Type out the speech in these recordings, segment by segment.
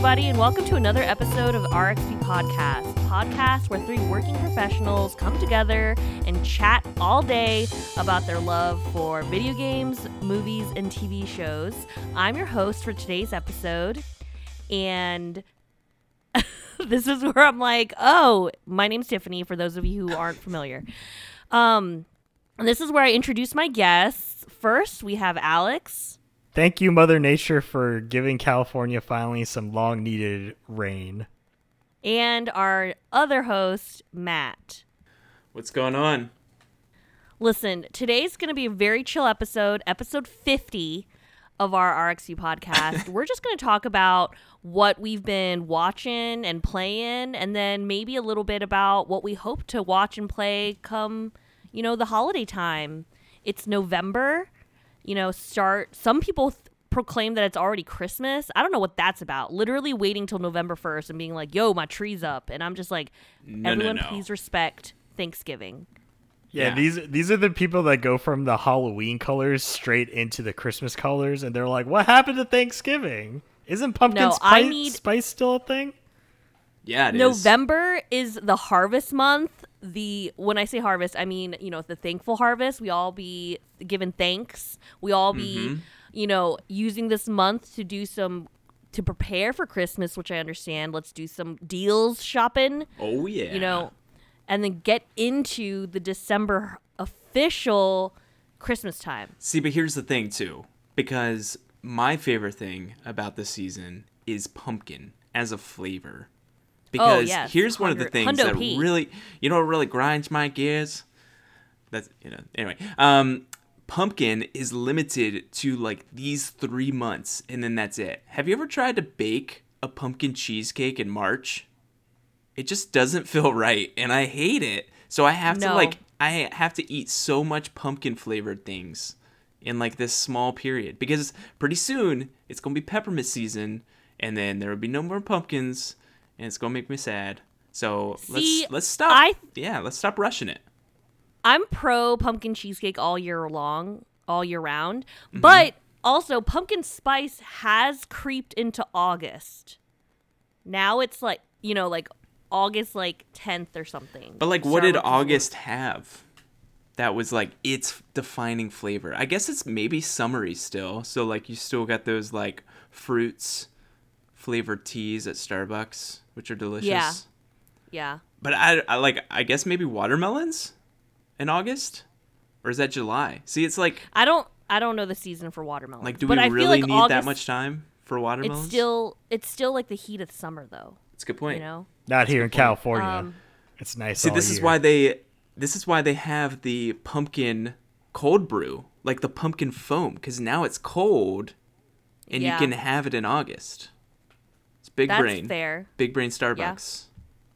everybody, and welcome to another episode of RXP Podcast, podcast where three working professionals come together and chat all day about their love for video games, movies, and TV shows. I'm your host for today's episode, and this is where I'm like, oh, my name's Tiffany. For those of you who aren't familiar, um, this is where I introduce my guests. First, we have Alex. Thank you, Mother Nature, for giving California finally some long needed rain. And our other host, Matt. What's going on? Listen, today's going to be a very chill episode, episode 50 of our RXU podcast. We're just going to talk about what we've been watching and playing, and then maybe a little bit about what we hope to watch and play come, you know, the holiday time. It's November you know, start. Some people th- proclaim that it's already Christmas. I don't know what that's about. Literally waiting till November 1st and being like, yo, my tree's up. And I'm just like, No, everyone, no, no. please respect Thanksgiving. Yeah, Yeah. these these are the people that go from the Halloween colors straight into the Christmas colors, and they're like, "What happened to Thanksgiving? Isn't pumpkin No, spice, I need- spice still a thing?" Yeah, it is. November is the harvest month. The when I say harvest, I mean you know the thankful harvest. We all be given thanks. We all be Mm-hmm. you know using this month to do some to prepare for Christmas, which I understand. Let's do some deals shopping. Oh yeah. you know, and then get into the December official Christmas time. See, but here's the thing too, because my favorite thing about the season is pumpkin as a flavor. Because Oh, yes, here's one of the things hundo that P. really, you know, what really grinds my gears. That's you know. Anyway, um, pumpkin is limited to like these three months, and then that's it. Have you ever tried to bake a pumpkin cheesecake in March? It just doesn't feel right, and I hate it. So I have to like I have to eat so much pumpkin flavored things in like this small period because pretty soon it's gonna be peppermint season, and then there will be no more pumpkins, and it's gonna make me sad. So See, let's let's stop. I- yeah, let's stop rushing it. I'm pro pumpkin cheesecake all year long, all year round, Mm-hmm. but also pumpkin spice has creeped into August. Now it's like, you know, like August like 10th or something. But like, what did August have? That was like its defining flavor. I guess it's maybe summery still. So like, you still got those like fruits flavored teas at Starbucks, which are delicious. Yeah. Yeah. But I, I like, I guess maybe watermelons in August, or is that July? See, it's like, I don't I don't know the season for watermelon. like, do but we I really like need August, that much time for watermelons? It's still it's still like the heat of summer though, It's a good point. you know. Not here in California. Um, it's nice. See, all this is why they this is why they have the pumpkin cold brew, like the pumpkin foam, because now it's cold, and Yeah. you can have it in August. It's big That's brain, fair. big brain Starbucks.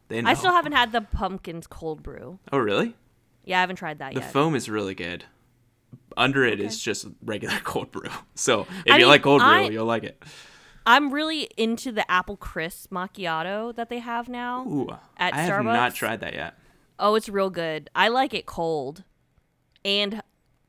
They know. I still haven't had the pumpkins cold brew. Oh, really? Yeah, I haven't tried that yet. The yet. foam is really good. Under it is just regular cold brew. So if I you mean, like cold brew, I- you'll like it. I'm really into the apple crisp macchiato that they have now. Ooh, At I have not Starbucks? tried that yet. Oh, it's real good. I like it cold, and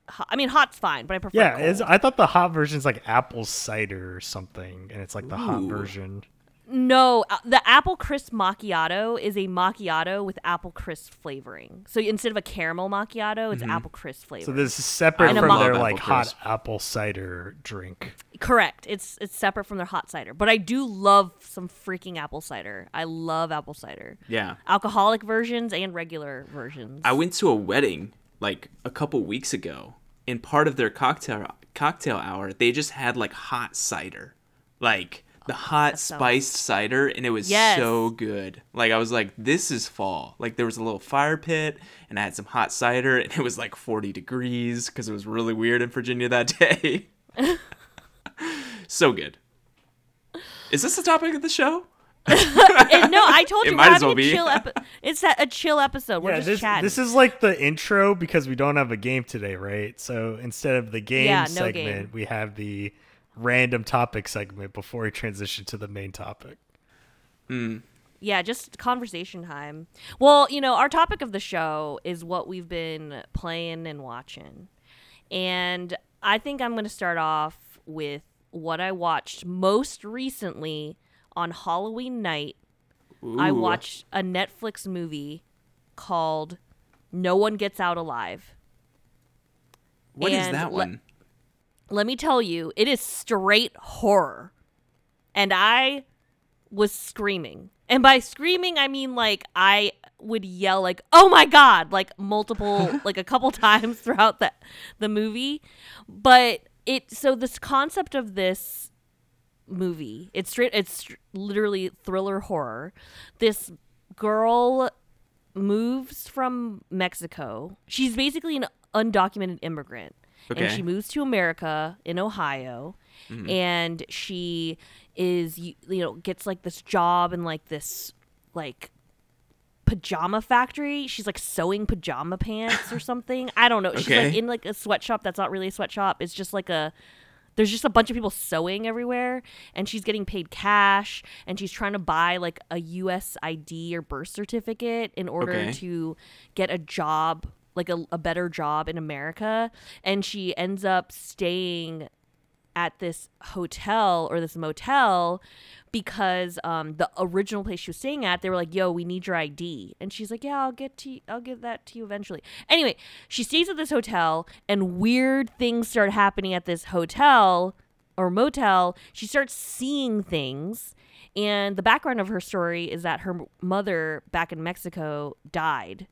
ho- I mean hot's fine, but I prefer. Yeah, cold. it's, I thought the hot version's like apple cider or something, and it's like the hot Ooh. version. No, uh, the apple crisp macchiato is a macchiato with apple crisp flavoring. So instead of a caramel macchiato, it's apple crisp flavor. Mm-hmm. So this is separate And from mo- their Love like apple hot crisp. apple cider drink. Correct. It's it's separate from their hot cider, but I do love some freaking apple cider. I love apple cider. Yeah. Alcoholic versions and regular versions. I went to a wedding like a couple weeks ago. and part of their cocktail cocktail hour, they just had like hot cider, like the hot that sounds- spiced cider, and it was Yes. so good. Like I was like, this is fall. Like there was a little fire pit, and I had some hot cider, and it was like 40 degrees because it was really weird in Virginia that day. so good. Is this the topic of the show? And no, I told It you might we're as well a be. chill epi- It's a, a chill episode. We're yeah, just this chatting. this is like the intro because we don't have a game today, right? So instead of the game Yeah, no segment, game. we have the random topic segment before we transition to the main topic. Hmm. yeah, just conversation time. Well, you know, our topic of the show is what we've been playing and watching. And I think I'm going to start off with what I watched most recently on Halloween night, I watched a Netflix movie called No One Gets Out Alive. What is and that le- one? Let me tell you, it is straight horror. And I was screaming. And by screaming, I mean like I would yell like, "Oh my god!" like multiple like a couple times throughout the the movie. But it so this concept of this movie, it's straight it's literally thriller horror. This girl moves from Mexico. She's basically an undocumented immigrant. And she moves to America in Ohio mm-hmm. and she is you, you know gets like this job in like this like pajama factory. She's like sewing pajama pants or something. I don't know. She's like in like a sweatshop that's not really a sweatshop. It's just like a there's just a bunch of people sewing everywhere and she's getting paid cash and she's trying to buy like a US ID or birth certificate in order Okay. to get a job like a, a better job in America and she ends up staying at this hotel or this motel because um, the original place she was staying at, they were like, "Yo, we need your ID," and she's like, "Yeah, I'll get to, I'll give that to you eventually." Anyway, she stays at this hotel, and weird things start happening at this hotel or motel. She starts seeing things, and the background of her story is that her mother back in Mexico died,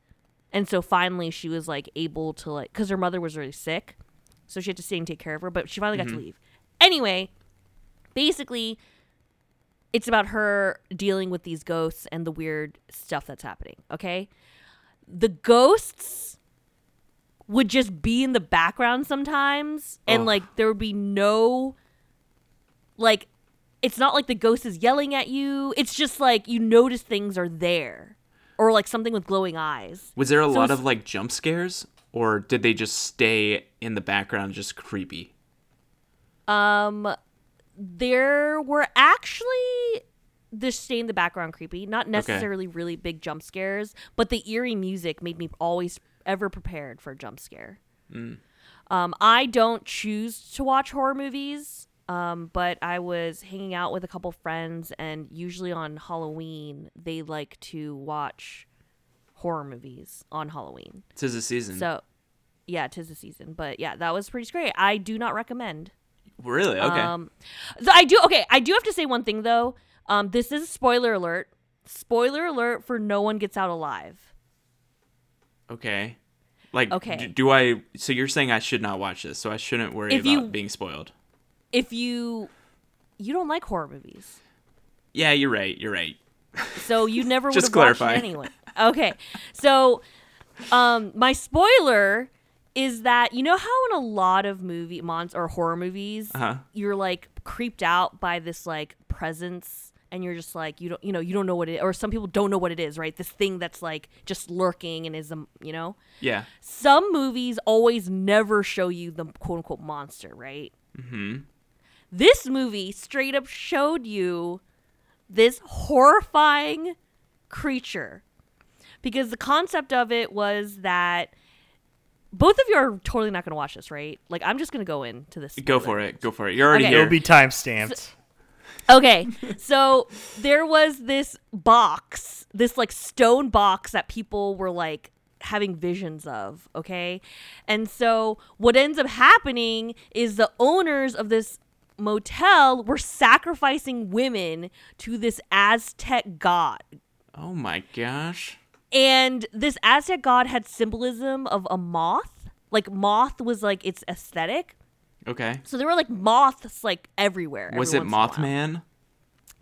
and so finally she was like able to like, because her mother was really sick, so she had to stay and take care of her, but she finally got to mm-hmm. leave. Anyway, basically it's about her dealing with these ghosts and the weird stuff that's happening okay the ghosts would just be in the background sometimes and Ugh. like there would be no like it's not like the ghost is yelling at you it's just like you notice things are there or like something with glowing eyes Was there a So lot it's- of like jump scares, or did they just stay in the background, just creepy? Um, there were actually this stay in the background creepy, not necessarily really big jump scares, but the eerie music made me always ever prepared for a jump scare. Um, I don't choose to watch horror movies. Um, but I was hanging out with a couple friends, and usually on Halloween, they like to watch horror movies on Halloween. Tis the season. So, yeah, tis the season. But yeah, that was pretty great. I do not recommend. really? Okay. Um, so I do okay. I do have to say one thing though. Um, this is a spoiler alert. Spoiler alert for No One Gets Out Alive. okay. Like, okay. d- do I? So you're saying I should not watch this? So I shouldn't worry If about you- being spoiled? If you you don't like horror movies, Yeah, you're right. You're right. so you never would have watched it clarify. anyway. Okay, so um, my spoiler is that you know how in a lot of movie mons or horror movies Uh-huh. you're like creeped out by this like presence and you're just like you don't you know you don't know what it or some people don't know what it is right this thing that's like just lurking and is um you know Yeah. some movies always never show you the quote unquote monster right Mm-hmm. This movie straight up showed you this horrifying creature because the concept of it was that both of you are totally not going to watch this right like i'm just going to go into this Go for it. Go for it. You're already Okay. here. It'll be time stamped. Okay, so there was this box, this like stone box that people were like having visions of, okay? And so what ends up happening is the owners of this motel were sacrificing women to this Aztec god. oh my gosh. And this Aztec god had symbolism of a moth. Like moth was like its aesthetic. Okay. So there were like moths like everywhere. every Was it once in a while. Mothman?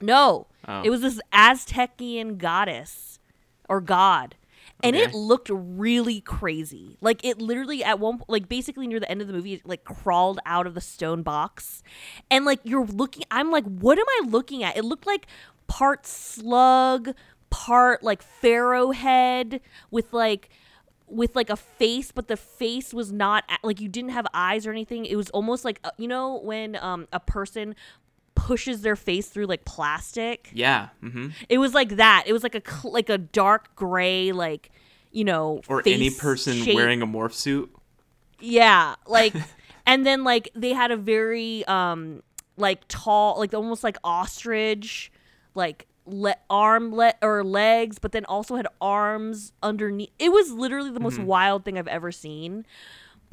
No. Oh. It was this Aztecian goddess or god. And it looked really crazy. Like it literally at one like basically near the end of the movie it like crawled out of the stone box. And like you're looking I'm like what am I looking at? It looked like part slug, part like pharaoh head with like with like a face but the face was not like you didn't have eyes or anything it was almost like uh, you know when um a person pushes their face through like plastic Yeah. Mm-hmm. it was like that it was like a cl- like a dark gray like you know Or any person shape. wearing a morph suit. yeah like and then like they had a very um like tall like almost like ostrich like le- arm le- or legs, but then also had arms underneath. It was literally the most wild thing I've ever seen.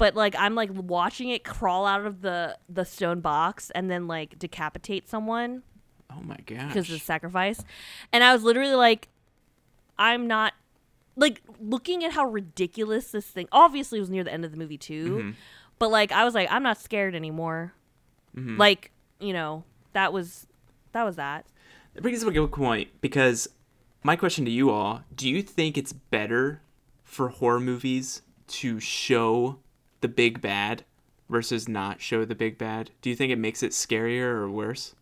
But like I'm like watching it crawl out of the the stone box and then like decapitate someone Oh my gosh. because of the sacrifice. And I was literally like, I'm not like looking at how ridiculous this thing. Obviously, it was near the end of the movie too, Mm-hmm. but like I was like, I'm not scared anymore. Mm-hmm. Like you know, that was that was that. It brings up a good point because my question to you all do you think it's better for horror movies to show the big bad versus not show the big bad? Do you think it makes it scarier or worse?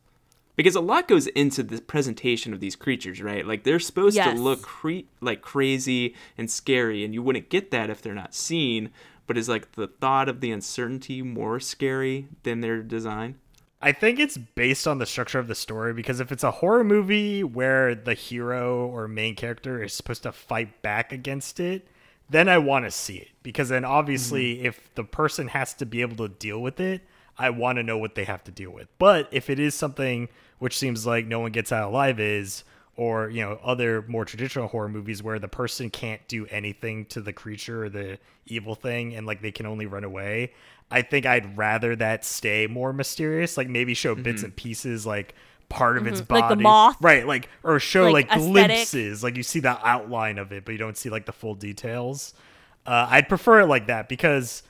Because a lot goes into the presentation of these creatures, right? Like they're supposed Yes. to look cre- like crazy and scary, and you wouldn't get that if they're not seen. But is like the thought of the uncertainty more scary than their design? I think it's based on the structure of the story because if it's a horror movie where the hero or main character is supposed to fight back against it, then I want to see it because then obviously mm-hmm. if the person has to be able to deal with it, I want to know what they have to deal with. But if it is something which seems like no one gets out alive is or you know other more traditional horror movies where the person can't do anything to the creature or the evil thing and like they can only run away i think i'd rather that stay more mysterious like maybe show bits mm-hmm. and pieces like part of its body Like the moth. right like or show Like, like, glimpses. Like you see the outline of it but you don't see like the full details. Uh, i'd prefer it like that because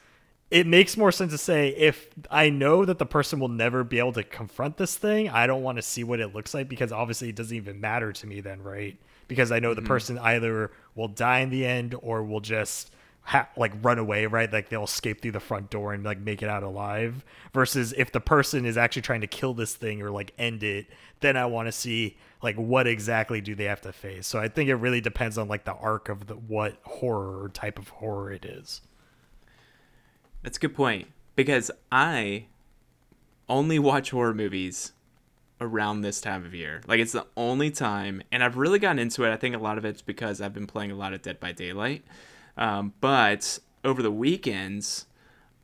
it makes more sense to say if I know that the person will never be able to confront this thing, I don't want to see what it looks like because obviously it doesn't even matter to me then, right? Because I know the person either will die in the end or will just ha- like run away, right? Like they'll escape through the front door and like make it out alive. Versus if the person is actually trying to kill this thing or like end it, then I want to see like what exactly do they have to face. So I think it really depends on like the arc of the what horror or type of horror it is. That's a good point because I only watch horror movies around this time of year. Like it's the only time, and I've really gotten into it. I think a lot of it's because I've been playing a lot of Dead by Daylight. Um, but over the weekends,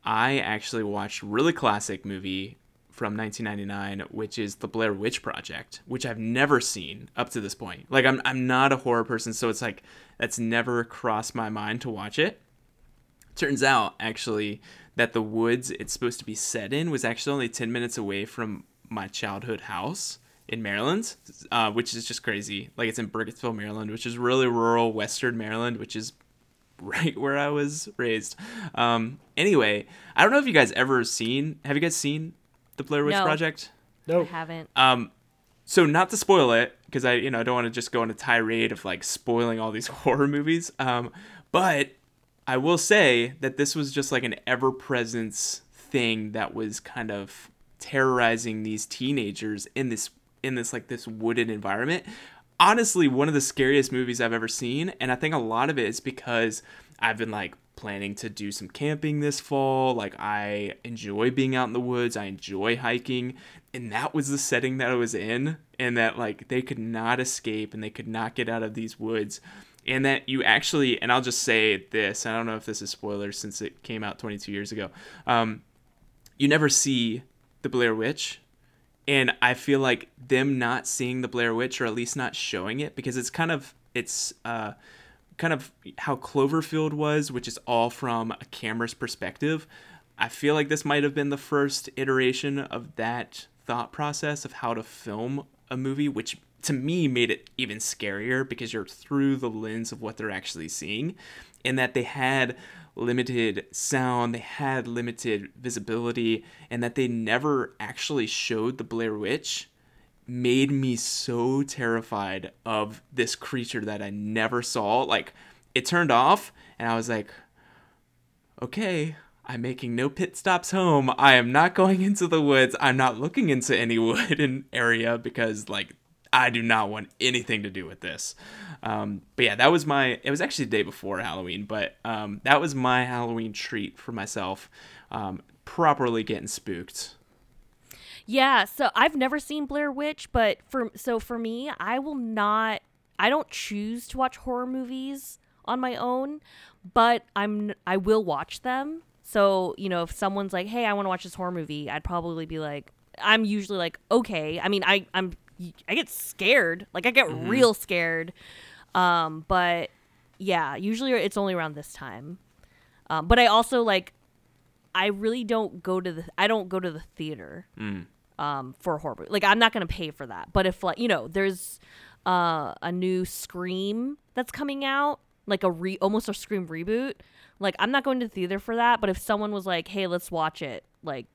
I actually watched a really classic movie from 1999, which is The Blair Witch Project, which I've never seen up to this point. Like I'm I'm not a horror person, so it's like that's never crossed my mind to watch it. Turns out, actually, that the woods it's supposed to be set in was actually only 10 minutes away from my childhood house in Maryland, uh, which is just crazy. Like, it's in Burkittsville, Maryland, which is really rural Western Maryland, which is right where I was raised. Um, anyway, I don't know if you guys ever seen, have you guys seen The Blair Witch No. Project? I Nope. haven't. Um, so not to spoil it, because I you know I don't want to just go on a tirade of like spoiling all these horror movies. Um, but I will say that this was just like an ever presence thing that was kind of terrorizing these teenagers in this in this like this wooded environment. Honestly, one of the scariest movies I've ever seen, and I think a lot of it is because I've been like planning to do some camping this fall. Like I enjoy being out in the woods. I enjoy hiking, and that was the setting that I was in, and that like they could not escape and they could not get out of these woods. And that you actually, and I'll just say this, I don't know if this is spoilers since it came out 22 years ago. Um, you never see the Blair Witch, and I feel like them not seeing the Blair Witch or at least not showing it because it's kind of it's uh kind of how Cloverfield was, which is all from a camera's perspective. I feel like this might have been the first iteration of that thought process of how to film a movie, which to me made it even scarier because you're through the lens of what they're actually seeing, and that they had limited sound, they had limited visibility, and that they never actually showed the Blair Witch made me so terrified of this creature that I never saw. Like, it turned off, and I was like, okay, I'm making no pit stops home. I am not going into the woods. I'm not looking into any wooden area because, like, I do not want anything to do with this. Um, but yeah, that was my. It was actually the day before Halloween, but um, that was my Halloween treat for myself. Um, properly getting spooked. Yeah, so I've never seen Blair Witch, but for so for me, I will not I don't choose to watch horror movies on my own, but I'm I will watch them. So, you know, if someone's like, "Hey, I want to watch this horror movie," I'd probably be like I'm usually like, "Okay." I mean, I I'm I get scared. Like I get real scared. Um, but yeah, usually it's only around this time. Um, but I also like I really don't go to the I don't go to the theater um for horror movie. Like I'm not gonna pay for that. But if like you know, there's uh a new Scream that's coming out, like a re almost a Scream reboot. Like I'm not going to the theater for that. But if someone was like, hey, let's watch it, like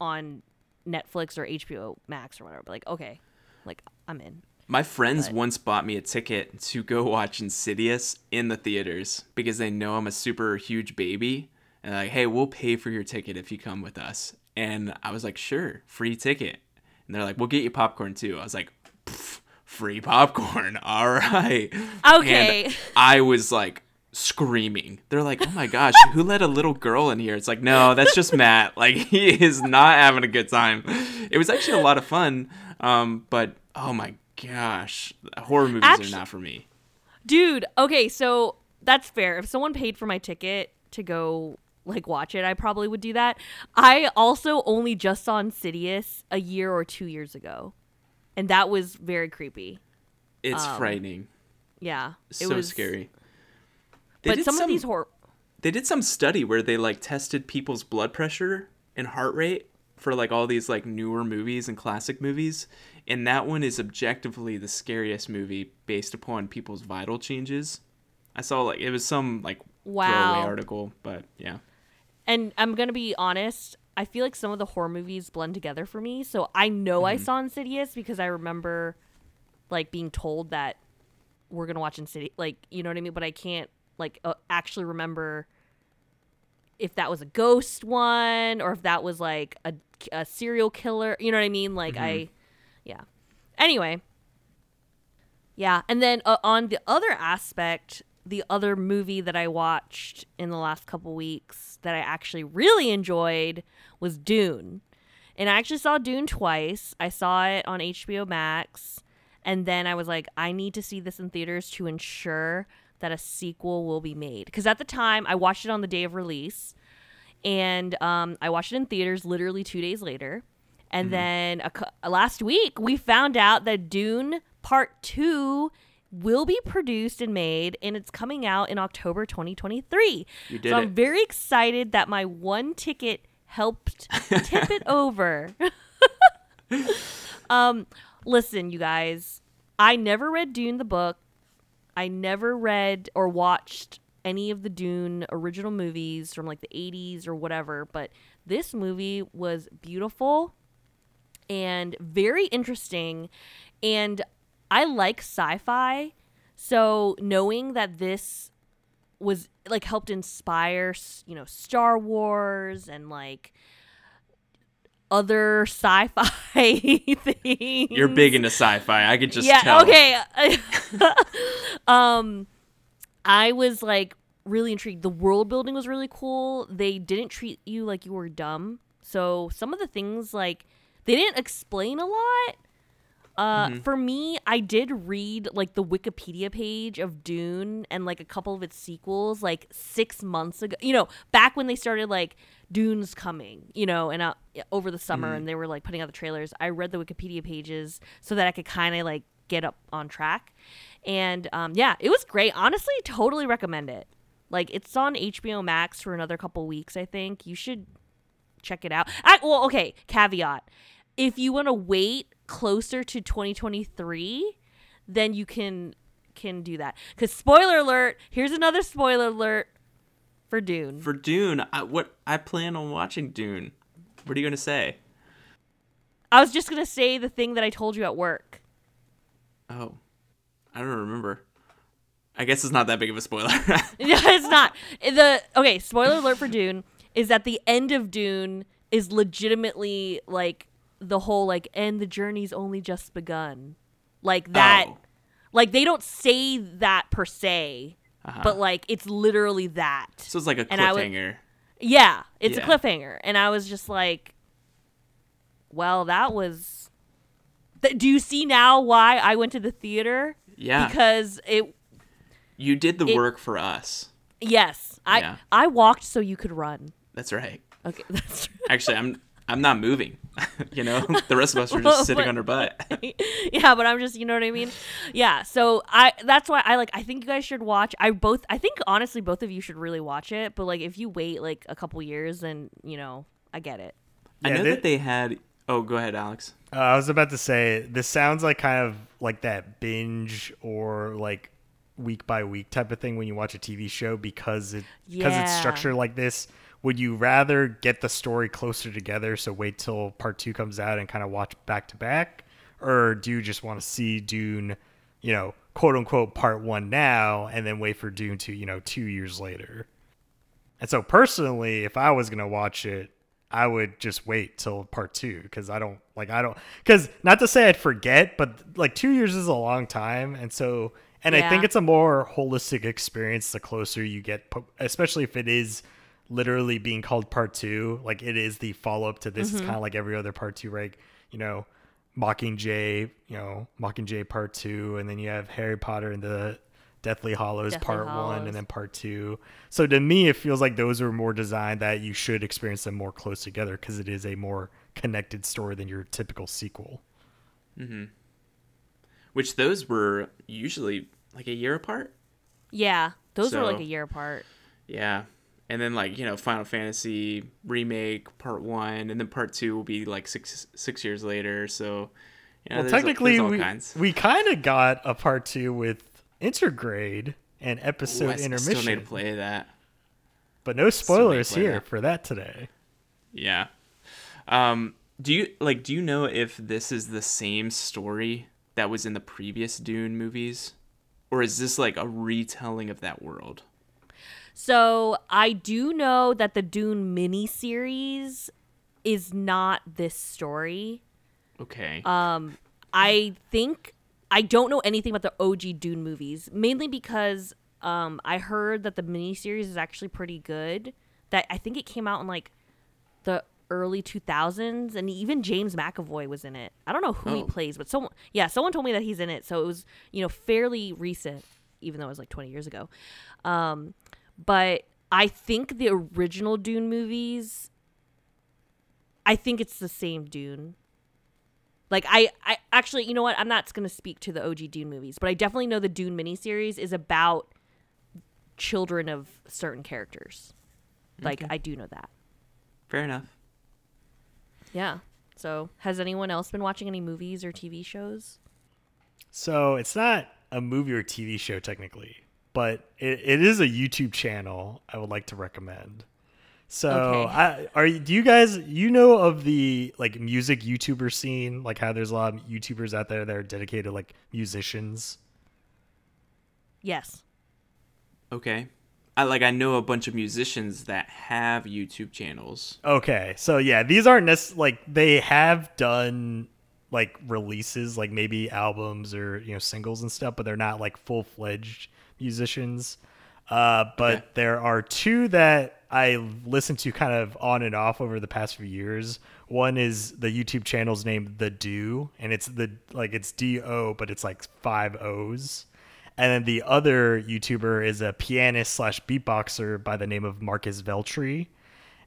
on Netflix or HBO Max or whatever, like okay, like I'm in. My friends But- once bought me a ticket to go watch Insidious in the theaters because they know I'm a super huge baby. And like, hey, we'll pay for your ticket if you come with us. And I was like, sure, free ticket. And they're like, we'll get you popcorn too. I was like, free popcorn. All right. Okay. And I was like screaming. They're like, oh my gosh, who let a little girl in here? It's like, no, that's just Matt. Like, he is not having a good time. It was actually a lot of fun. Um, but oh my gosh, horror movies Actu- are not for me. Dude, okay, so that's fair. If someone paid for my ticket to go like watch it, I probably would do that. I also only just saw Insidious a year or two years ago. And that was very creepy. It's Um, frightening. Yeah. It So was scary. They But did some, of these horror they did some study where they like tested people's blood pressure and heart rate for like all these like newer movies and classic movies and that one is objectively the scariest movie based upon people's vital changes i saw like it was some like Wow. article but yeah and I'm gonna be honest, I feel like some of the horror movies blend together for me. So I know I saw Insidious because I remember like being told that we're gonna watch Insidious, like you know what I mean. But I can't like uh, actually remember if that was a ghost one or if that was like a, a serial killer. You know what I mean? Like I, yeah. Anyway, yeah, and then uh, on the other aspect, the other movie that I watched in the last couple weeks that I actually really enjoyed was Dune. And I actually saw Dune twice. I saw it on HBO Max, and then I was like, I need to see this in theaters to ensure that a sequel will be made. Because at the time, I watched it on the day of release, and um, I watched it in theaters literally two days later. And then a, last week, we found out that Dune Part 2 will be produced and made, and it's coming out in October 2023. You did so I'm very excited that my one ticket helped tip it over. um, listen, you guys, I never read Dune the book. I never read or watched any of the Dune original movies from like the 80s or whatever, but this movie was beautiful and very interesting and I like sci-fi. So knowing that this was like helped inspire, you know, Star Wars and like other sci-fi things. you're big into sci-fi i could just yeah, tell okay. um I was like really intrigued. The world building was really cool. They didn't treat you like you were dumb. So some of the things like they didn't explain a lot. Uh, For me, I did read like the Wikipedia page of Dune and like a couple of its sequels like six months ago. You know, back when they started like Dune's coming, you know, and uh, over the summer and they were like putting out the trailers. I read the Wikipedia pages so that I could kind of like get up on track. And um, yeah, it was great. Honestly, totally recommend it. Like it's on HBO Max for another couple weeks. I think you should check it out. I, well, okay. Caveat: if you want to wait closer to 2023, then you can can do that. Because spoiler alert, here's another spoiler alert for Dune. for dune I, what i plan on watching dune what are you gonna say I was just gonna say the thing that I told you at work. oh i don't remember i guess it's not that big of a spoiler yeah, it's not the okay. Spoiler alert for Dune is that the end of Dune is legitimately like the whole like and the journey's only just begun, like that. Oh. Like they don't say that per se, Uh-huh. but like it's literally that. so it's like a I would- cliffhanger Yeah, it's Yeah. a cliffhanger, and I was just like, "Well, that was." Th- do you see now why I went to the theater? Yeah Because it. you did the it- work for us Yes, I Yeah. I walked so you could run. that's right Okay, that's Actually, I'm I'm not moving. you know, the rest of us are just sitting But- on our butt. yeah, but I'm just, you know what I mean? Yeah, so I that's why I like I think you guys should watch. I both I think honestly both of you should really watch it, but like if you wait like a couple years then, you know, I get it. I know they- that they had. Oh, go ahead, Alex. Uh, I was about to say this sounds like kind of like that binge or like week by week type of thing when you watch a TV show because it because it's structured like this. Would you rather get the story closer together, so wait till part two comes out and kind of watch back to back, or do you just want to see Dune, you know, quote unquote part one now and then wait for Dune two, you know, two years later? And so personally, if I was gonna watch it, I would just wait till part two because I don't like I don't because not to say I'd forget, but like two years is a long time, and so and I think it's a more holistic experience the closer you get, especially if it is literally being called part two. Like it is the follow up to this. It's mm-hmm. kind of like every other part two, right? You know, Mockingjay, you know, Mockingjay part two, and then you have Harry Potter and the Deathly Hallows Deathly part one, and then part two. So to me, it feels like those are more designed that you should experience them more close together because it is a more connected story than your typical sequel. Hmm. Which those were usually like a year apart. Yeah, those were like a year apart. Yeah. And then like, you know, Final Fantasy remake part 1 and then part 2 will be like 6 6 years later. So, you know, well, technically, there's we kinds. we kind of got a part two with Intergrade and Ooh, episode I s- intermission, still need to play that. but no spoilers here that. for that today. Yeah. Um do you like do you know if this is the same story that was in the previous Dune movies or is this like a retelling of that world? So I do know that the Dune miniseries is not this story. Okay. Um, I think I don't know anything about the OG Dune movies, mainly because um, I heard that the miniseries is actually pretty good. That I think it came out in like the early 2000s, and even James McAvoy was in it. I don't know who he Oh. plays, but someone, yeah, someone told me that he's in it. So it was, you know, fairly recent, even though it was like 20 years ago. Um, but I think the original Dune movies. I think it's the same Dune. Like I, I actually, you know what? I'm not going to speak to the OG Dune movies, but I definitely know the Dune miniseries is about children of certain characters. Like Okay. I do know that. Fair enough. Yeah. So, has anyone else been watching any movies or TV shows? So it's not a movie or TV show technically, but it, it is a YouTube channel I would like to recommend. So Okay. I are you- do you guys you know of the like music YouTuber scene like how there's a lot of YouTubers out there that are dedicated like musicians. Yes. Okay. I like I know a bunch of musicians that have YouTube channels. Okay, so yeah, these aren't nec- like they have done like releases, like maybe albums or you know singles and stuff, but they're not like full fledged musicians. Uh, but Okay. there are two that I listened to kind of on and off over the past few years. One is the YouTube channel's named The Do, and it's the like it's D O, but it's like five O's. And then the other YouTuber is a pianist slash beatboxer by the name of Marcus Veltri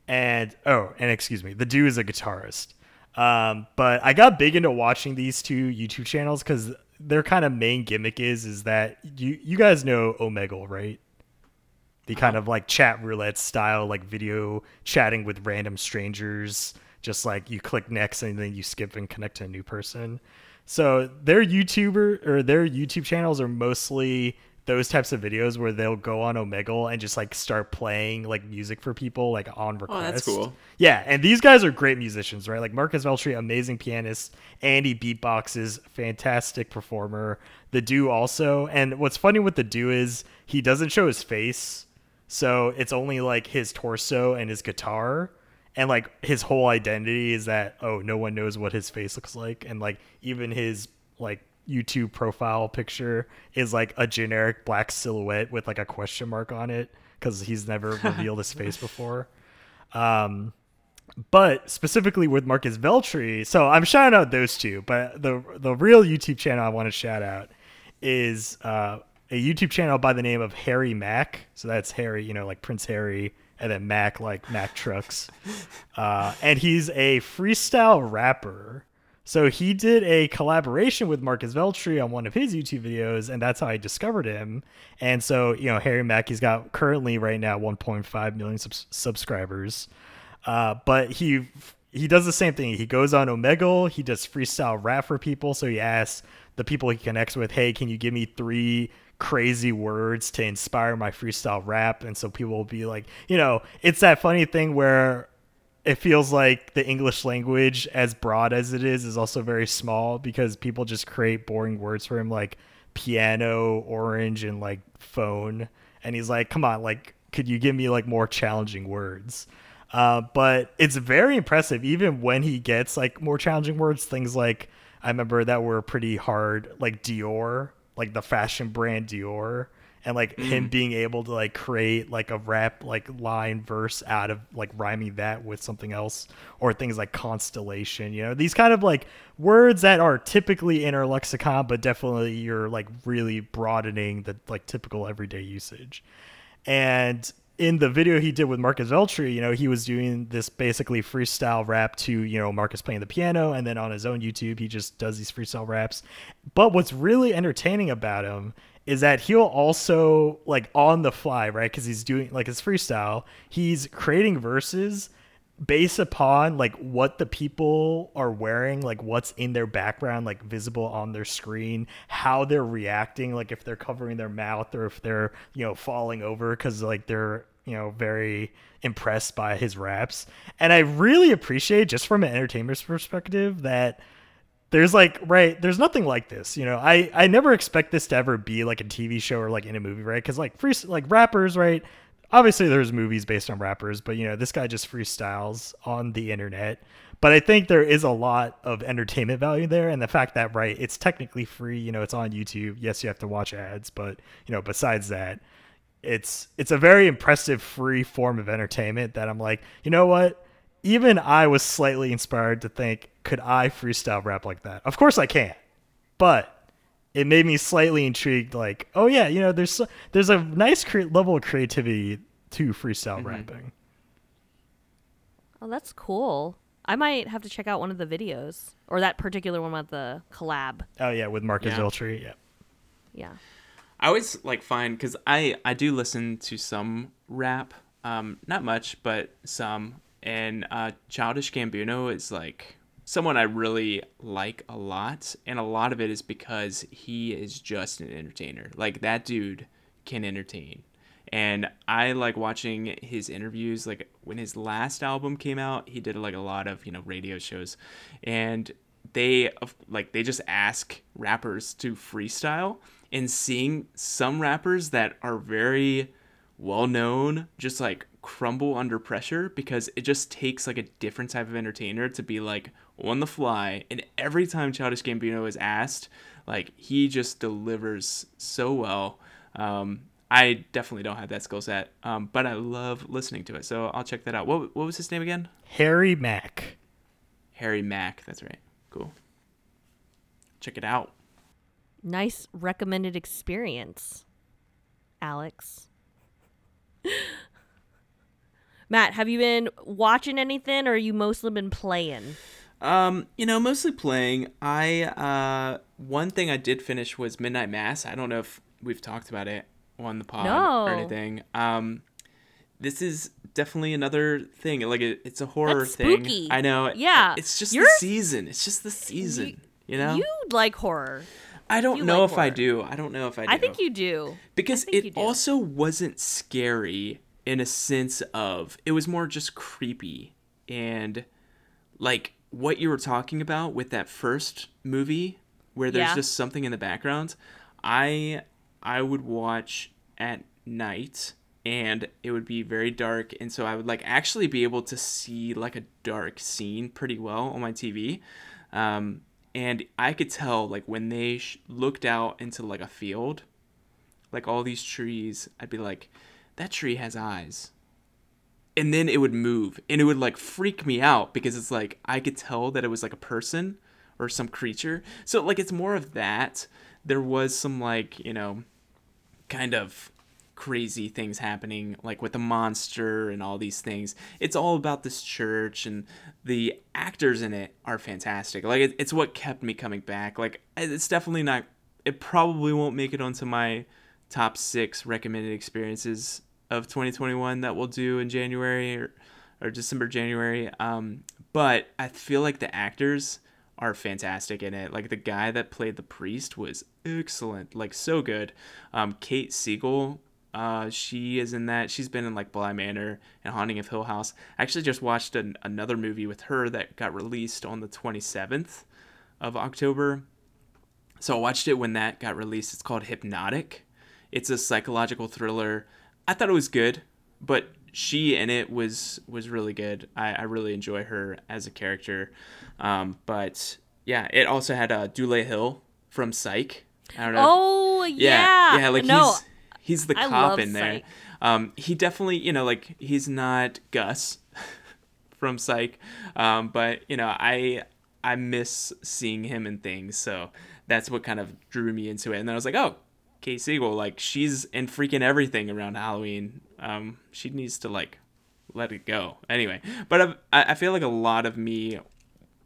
and oh, and excuse me, the Do is a guitarist. Um, but I got big into watching these two YouTube channels because their kind of main gimmick is is that you you guys know Omegle, right? The kind of like chat roulette style, like video chatting with random strangers. Just like you click next and then you skip and connect to a new person. So their YouTuber or their YouTube channels are mostly those types of videos where they'll go on Omegle and just like start playing like music for people like on request. Oh, that's cool. Yeah, and these guys are great musicians, right? Like Marcus Veltri, amazing pianist. Andy beatboxes, fantastic performer. The do also, and what's funny with the do is he doesn't show his face, so it's only like his torso and his guitar, and like his whole identity is that oh, no one knows what his face looks like, and like even his like YouTube profile picture is like a generic black silhouette with like a question mark on it because he's never revealed his face before. Um, but specifically with Marcus Veltri, so I'm shouting out those two, but the the real YouTube channel I want to shout out is uh, a YouTube channel by the name of Harry Mack. So that's Harry, you know, like Prince Harry, and then Mac like Mac Trucks. Uh, and he's a freestyle rapper. So he did a collaboration with Marcus Veltri on one of his YouTube videos, and that's how I discovered him. And so, you know, Harry Mack, he's got currently right now 1.5 million subs- subscribers. Uh, but he he does the same thing. He goes on Omegle. He does freestyle rap for people. So he asks the people he connects with, "Hey, can you give me three crazy words to inspire my freestyle rap?" And so people will be like, you know, it's that funny thing where it feels like the English language, as broad as it is, is also very small because people just create boring words for him like piano, orange, and like phone. And he's like, come on, like, could you give me like more challenging words? Uh, but it's very impressive, even when he gets like more challenging words. Things like I remember that were pretty hard, like Dior, like the fashion brand Dior, and like mm. him being able to like create like a rap like line verse out of like rhyming that with something else, or things like constellation. You know, these kind of like words that are typically in our lexicon, but definitely you're like really broadening the like typical everyday usage. And in the video he did with Marcus Veltri, you know, he was doing this basically freestyle rap to, you know, Marcus playing the piano. And then on his own YouTube, he just does these freestyle raps. But what's really entertaining about him is that he'll also, like, on the fly, right? Because he's doing, like, his freestyle, he's creating verses based upon like what the people are wearing like what's in their background like visible on their screen how they're reacting like if they're covering their mouth or if they're you know falling over because like they're you know very impressed by his raps. And i really appreciate just from an entertainment perspective that there's like right there's nothing like this you know? I i never expect this to ever be like a tv show or like in a movie right? Because like free like rappers right obviously there's movies based on rappers but you know this guy just freestyles on the internet but i think there is a lot of entertainment value there and the fact that right it's technically free you know it's on youtube yes you have to watch ads but you know besides that it's it's a very impressive free form of entertainment that I'm like, you know what? Even I was slightly inspired to think, could I freestyle rap like that? Of course I can't. But it made me slightly intrigued like, oh yeah, you know, there's there's a nice cre- level of creativity to freestyle mm-hmm. rapping. Oh, that's cool. I might have to check out one of the videos or that particular one with the collab. Oh yeah, with Marcus yeah. Yeah. Yeah. I always like find because I I do listen to some rap, um, not much, but some. And uh, Childish Gambino is like someone I really like a lot, and a lot of it is because he is just an entertainer. Like that dude can entertain. And I like watching his interviews. Like when his last album came out, he did like a lot of you know radio shows, and they like they just ask rappers to freestyle and seeing some rappers that are very well known just like crumble under pressure because it just takes like a different type of entertainer to be like on the fly and every time Childish Gambino is asked like he just delivers so well. Um, I definitely don't have that skill set um, but I love listening to it so I'll check that out. What, what was his name again? Harry Mack. Harry Mack that's right. Cool. Check it out. Nice recommended experience, Alex. Matt, have you been watching anything or you mostly been playing? Um, you know, mostly playing. I uh one thing I did finish was Midnight Mass. I don't know if we've talked about it on the pod no. or anything. Um this is definitely another thing. Like it, it's a horror thing. Spooky. I know. Yeah. It's just You're... the season. It's just the season. You, you know? You like horror. I don't you know like if horror. I do. I don't know if I do. I think you do. Because it do. also wasn't scary in a sense of it was more just creepy and like what you were talking about with that first movie where there's yeah. just something in the background. I I would watch at night and it would be very dark and so I would like actually be able to see like a dark scene pretty well on my TV. Um, and I could tell like when they sh- looked out into like a field, like all these trees, I'd be like, that tree has eyes. And then it would move and it would like freak me out because it's like I could tell that it was like a person or some creature. So like it's more of that. There was some like, you know, kind of crazy things happening, like with the monster and all these things. It's all about this church, and the actors in it are fantastic. Like it, it's what kept me coming back. Like it's definitely not. It probably won't make it onto my top six recommended experiences of 2021 that we'll do in January or, or December, January. Um, but I feel like the actors are fantastic in it. Like the guy that played the priest was excellent, like so good. Um, Kate Siegel, uh, she is in that. She's been in like Bly Manor and Haunting of Hill House. I actually just watched an, another movie with her that got released on the 27th of October. So I watched it when that got released. It's called Hypnotic. It's a psychological thriller. I thought it was good, but she in it was was really good. I, I really enjoy her as a character. Um, but yeah, it also had uh, Dule Hill from Psych. I don't know. Oh yeah, yeah, yeah like no, he's he's the cop in there. Um, he definitely, you know, like he's not Gus from Psych, um, but you know, I I miss seeing him in things, so that's what kind of drew me into it. And then I was like, oh, Kate Siegel, like she's in freaking everything around Halloween. Um, she needs to like let it go. Anyway, but I've, I feel like a lot of me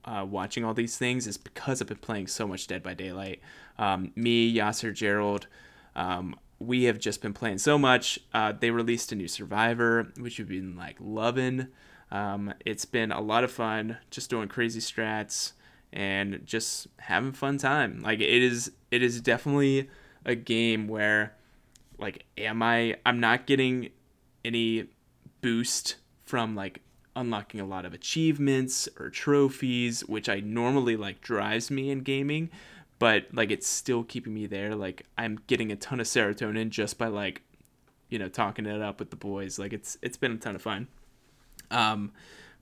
uh, watching all these things is because I've been playing so much Dead by Daylight. Um, me, Yasser, Gerald, um, we have just been playing so much. Uh, they released a new Survivor, which we've been like loving. Um, it's been a lot of fun, just doing crazy strats and just having fun time. Like it is, it is definitely a game where like am I I'm not getting any boost from like unlocking a lot of achievements or trophies, which I normally like drives me in gaming, but like it's still keeping me there. Like I'm getting a ton of serotonin just by like you know talking it up with the boys. Like it's it's been a ton of fun. Um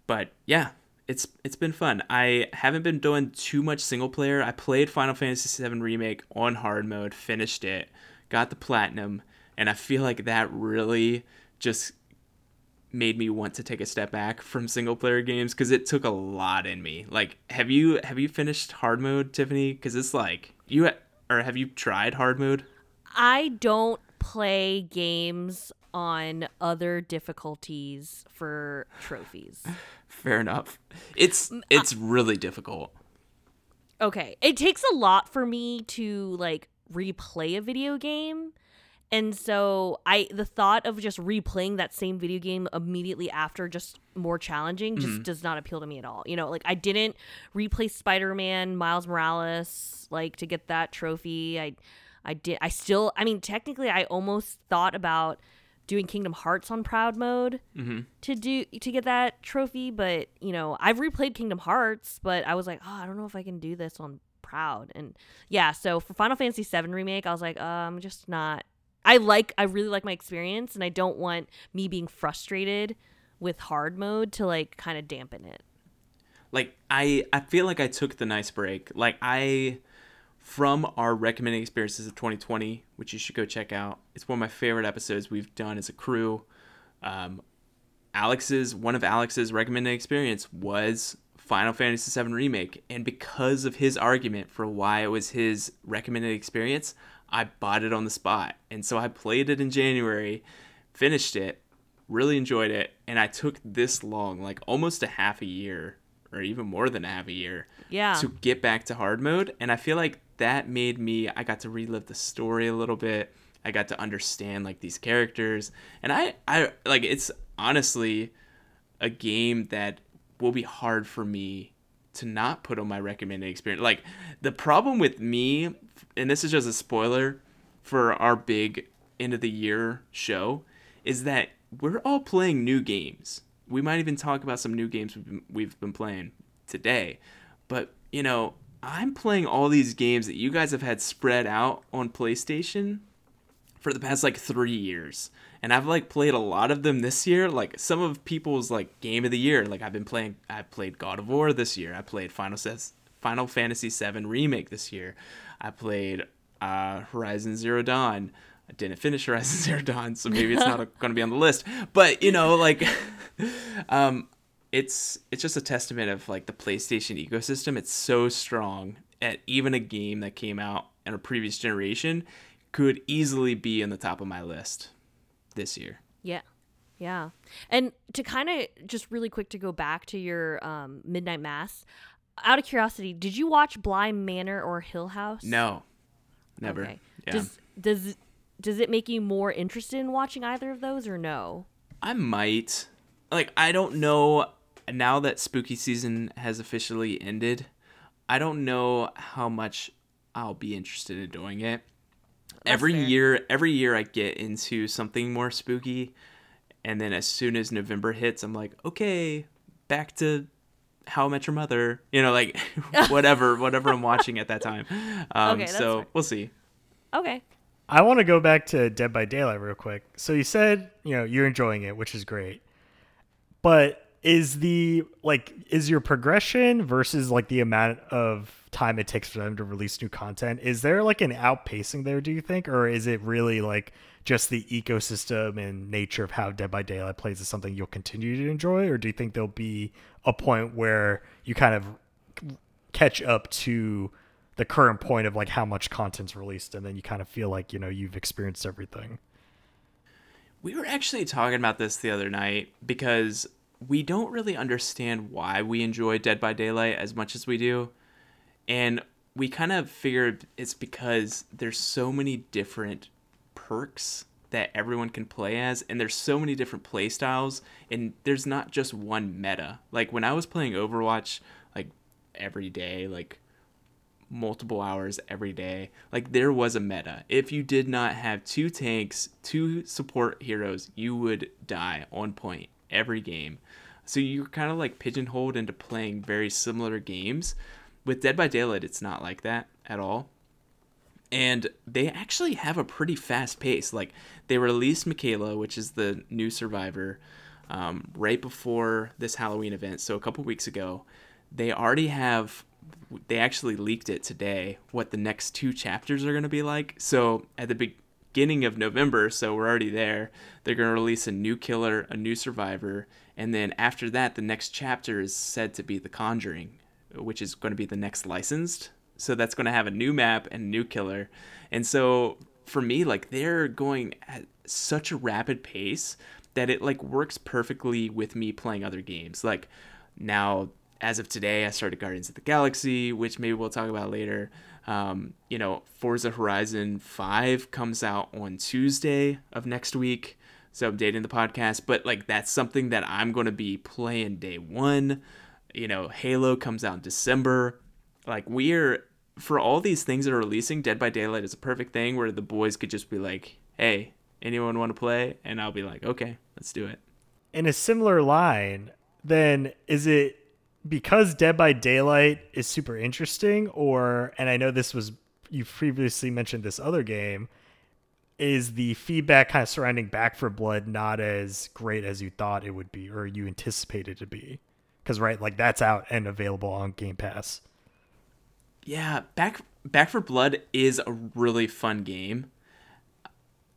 but yeah, it's it's been fun. I haven't been doing too much single player. I played Final Fantasy VII Remake on hard mode, finished it, got the platinum, and I feel like that really just made me want to take a step back from single player games because it took a lot in me. Like, have you have you finished hard mode, Tiffany? Because it's like you or have you tried hard mode? I don't play games on other difficulties for trophies. Fair enough. It's it's really difficult. Okay. It takes a lot for me to like replay a video game. And so I the thought of just replaying that same video game immediately after just more challenging just mm-hmm. does not appeal to me at all. You know, like I didn't replay Spider-Man Miles Morales like to get that trophy. I I did I still I mean technically I almost thought about doing Kingdom Hearts on proud mode mm-hmm. to do to get that trophy, but you know I've replayed Kingdom Hearts, but I was like, oh, I don't know if I can do this on proud, and yeah. So for Final Fantasy VII remake, I was like, uh, I'm just not. I like I really like my experience, and I don't want me being frustrated with hard mode to like kind of dampen it. Like I I feel like I took the nice break. Like I from our recommended experiences of 2020, which you should go check out. It's one of my favorite episodes we've done as a crew. Um, Alex's one of Alex's recommended experience was Final Fantasy VII Remake, and because of his argument for why it was his recommended experience, I bought it on the spot. And so I played it in January, finished it, really enjoyed it, and I took this long, like almost a half a year or even more than a half a year yeah. to get back to hard mode. And I feel like that made me I got to relive the story a little bit. I got to understand like these characters. And I I like it's honestly a game that will be hard for me to not put on my recommended experience. Like the problem with me and this is just a spoiler for our big end of the year show is that we're all playing new games. We might even talk about some new games we've been, we've been playing today. But, you know, I'm playing all these games that you guys have had spread out on PlayStation for the past like three years. And I've like played a lot of them this year. Like some of people's like game of the year. Like I've been playing I played God of War this year. I played Final Final Fantasy VII Remake this year. I played uh, Horizon Zero Dawn. I didn't finish Horizon Zero Dawn, so maybe it's not going to be on the list. But you know, like, um, it's it's just a testament of like the PlayStation ecosystem. It's so strong at even a game that came out in a previous generation could easily be in the top of my list. this year. Yeah. Yeah. And to kind of just really quick to go back to your um, Midnight Mass, out of curiosity, did you watch Bly Manor or Hill House? No, never. Okay. Yeah. Does does does it make you more interested in watching either of those or no? I might. Like, I don't know. Now that spooky season has officially ended, I don't know how much I'll be interested in doing it. every fair. year, every year I get into something more spooky, and then as soon as November hits, I'm like, okay, back to How I Met Your Mother. You know, like whatever, whatever I'm watching at that time. Um, Okay, that's so fair. we'll see. Okay. I want to go back to Dead by Daylight real quick. So you said, you know, you're enjoying it, which is great. But is the like is your progression versus like the amount of time it takes for them to release new content, is there like an outpacing there, do you think? Or is it really like just the ecosystem and nature of how Dead by Daylight plays is something you'll continue to enjoy? Or do you think there'll be a point where you kind of catch up to the current point of like how much content's released and then you kind of feel like you know you've experienced everything We were actually talking about this the other night because we don't really understand why we enjoy Dead by Daylight as much as we do. And we kind of figured it's because there's so many different perks that everyone can play as and there's so many different play styles and there's not just one meta. Like when I was playing Overwatch like every day, like multiple hours every day. Like there was a meta. If you did not have two tanks, two support heroes, you would die on point every game. So you're kind of like pigeonholed into playing very similar games. With Dead by Daylight, it's not like that at all. And they actually have a pretty fast pace. Like they released Michaela, which is the new survivor, um, right before this Halloween event. So a couple weeks ago, they already have they actually leaked it today what the next two chapters are going to be like. So at the beginning of november so we're already there they're going to release a new killer a new survivor and then after that the next chapter is said to be the conjuring which is going to be the next licensed. So that's going to have a new map and new killer. And so for me like they're going at such a rapid pace that it like works perfectly with me playing other games. Like now as of today, I started Guardians of the Galaxy, which maybe we'll talk about later. Um, you know, Forza Horizon 5 comes out on Tuesday of next week. So I'm dating the podcast, but like that's something that I'm going to be playing day one. You know, Halo comes out in December. Like we're for all these things that are releasing, Dead by Daylight is a perfect thing where the boys could just be like, "Hey, anyone want to play?" And I'll be like, "Okay, let's do it." in a similar line then is it because dead by daylight is super interesting or and i know this was you previously mentioned this other game is the feedback kind of surrounding back for blood not as great as you thought it would be or you anticipated to be because right like that's out and available on game pass Yeah, Back Back for Blood is a really fun game.